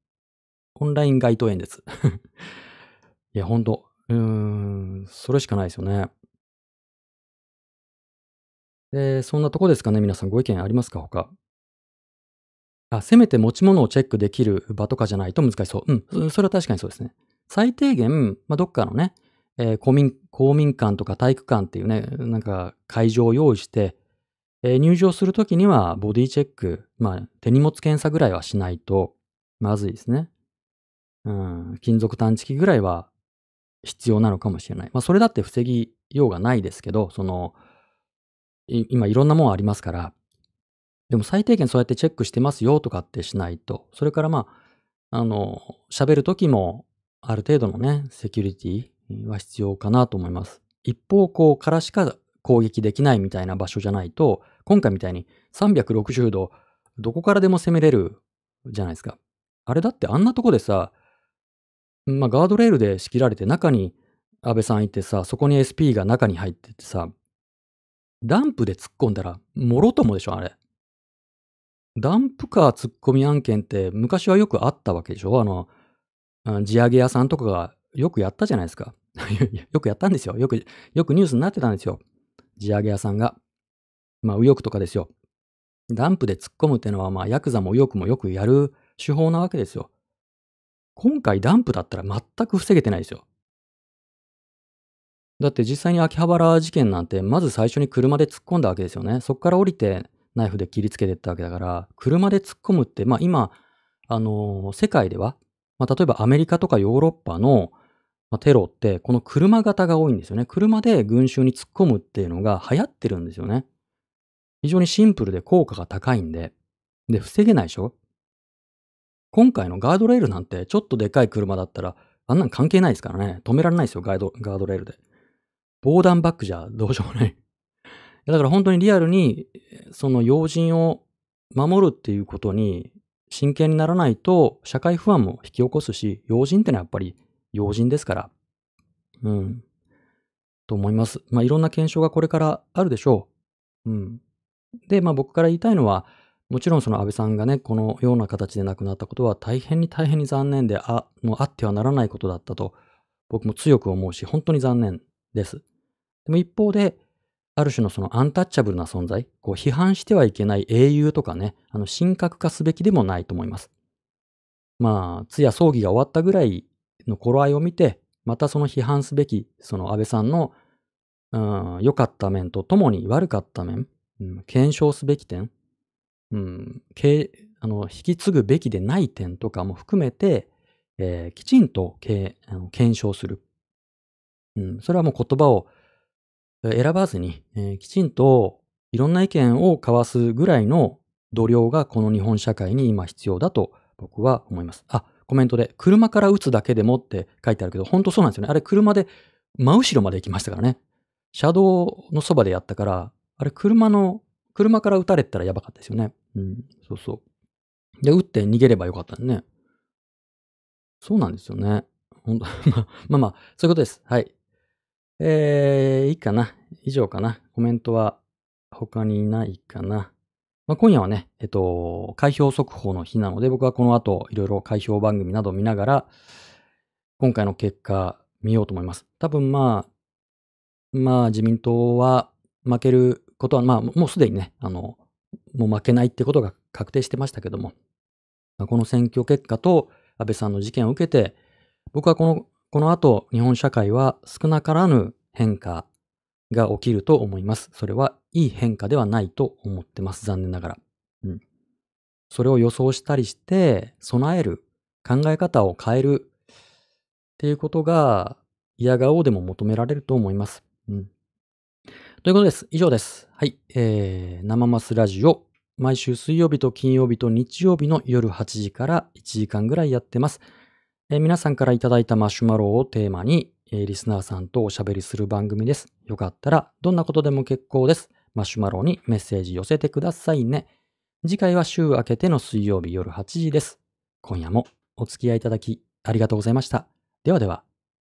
オンライン街頭演説。(laughs) いや、ほんと、うーん、それしかないですよね。で、そんなとこですかね、皆さんご意見ありますか、他。あ、せめて持ち物をチェックできる場とかじゃないと難しそう。うん、それは確かにそうですね。最低限、まあ、どっかのね、えー公民、公民館とか体育館っていうね、なんか会場を用意して、えー入場するときにはボディチェック、まあ手荷物検査ぐらいはしないとまずいですね。うん、金属探知機ぐらいは必要なのかもしれない。まあそれだって防ぎようがないですけど、その、今いろんなもんありますから、でも最低限そうやってチェックしてますよとかってしないと、それからまあ、あの、喋るときもある程度のね、セキュリティは必要かなと思います。一方向からしか攻撃できないみたいな場所じゃないと、今回みたいに360度どこからでも攻めれるじゃないですか。あれだってあんなとこでさ、まあ、ガードレールで仕切られて中に安倍さんいてさ、そこに SP が中に入っててさ、ダンプで突っ込んだら、もろともでしょ、あれ。ダンプカー突っ込み案件って昔はよくあったわけでしょ？あの、地上げ屋さんとかがよくやったじゃないですか。(laughs) よくやったんですよ。よく、よくニュースになってたんですよ。地上げ屋さんが。まあ、右翼とかですよ。ダンプで突っ込むってのは、まあ、ヤクザも右翼もよくやる手法なわけですよ。今回ダンプだったら全く防げてないですよ。だって実際に秋葉原事件なんて、まず最初に車で突っ込んだわけですよね。そこから降りてナイフで切りつけてったわけだから、車で突っ込むって、まあ今、あのー、世界では、まあ例えばアメリカとかヨーロッパの、まあ、テロって、この車型が多いんですよね。車で群衆に突っ込むっていうのが流行ってるんですよね。非常にシンプルで効果が高いんで。で、防げないでしょ？今回のガードレールなんて、ちょっとでかい車だったら、あんなん関係ないですからね。止められないですよ、ガードガードレールで。防弾バッグじゃどうしようもない。(laughs) だから本当にリアルに、その要人を守るっていうことに真剣にならないと、社会不安も引き起こすし、要人ってのはやっぱり要人ですから。うん。と思います。まあいろんな検証がこれからあるでしょう。うん。で、まあ僕から言いたいのは、もちろんその安倍さんがね、このような形で亡くなったことは大変に大変に残念で、あ、もうあってはならないことだったと、僕も強く思うし、本当に残念です。でも一方で、ある種のそのアンタッチャブルな存在、こう批判してはいけない英雄とかね、あの神格化すべきでもないと思います。まあ、通夜葬儀が終わったぐらいの頃合いを見て、またその批判すべき、その安倍さんの良かった面とともに悪かった面、うん、検証すべき点、うん、あの引き継ぐべきでない点とかも含めて、えー、きちんとあの検証する、うん。それはもう言葉を選ばずに、えー、きちんといろんな意見を交わすぐらいの度量がこの日本社会に今必要だと僕は思います。あ、コメントで、車から撃つだけでもって書いてあるけど、本当そうなんですよね。あれ車で真後ろまで行きましたからね。車道のそばでやったから、あれ車の、車から撃たれたらやばかったですよね。うん、そうそう。で、撃って逃げればよかったね。そうなんですよね。ほんとまあまあ、そういうことです。はい。えー、いいかな。以上かな。コメントは他にないかな。まあ、今夜はね、えっと、開票速報の日なので、僕はこの後、いろいろ開票番組など見ながら、今回の結果見ようと思います。多分まあ、まあ自民党は負けることは、まあもうすでにね、あの、もう負けないってことが確定してましたけども、この選挙結果と安倍さんの事件を受けて、僕はこのこの後、日本社会は少なからぬ変化が起きると思います。それはいい変化ではないと思ってます。残念ながら。うん。それを予想したりして、備える、考え方を変えるっていうことが、嫌顔でも求められると思います。うん。ということです。以上です。はい。えー、生マスラジオ。毎週水曜日と金曜日と日曜日の夜8時から1時間ぐらいやってます。えー、皆さんからいただいたマシュマロをテーマに、えー、リスナーさんとおしゃべりする番組です。よかったら、どんなことでも結構です。マシュマロにメッセージ寄せてくださいね。次回は週明けての水曜日夜8時です。今夜もお付き合いいただきありがとうございました。ではでは、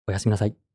おやすみなさい。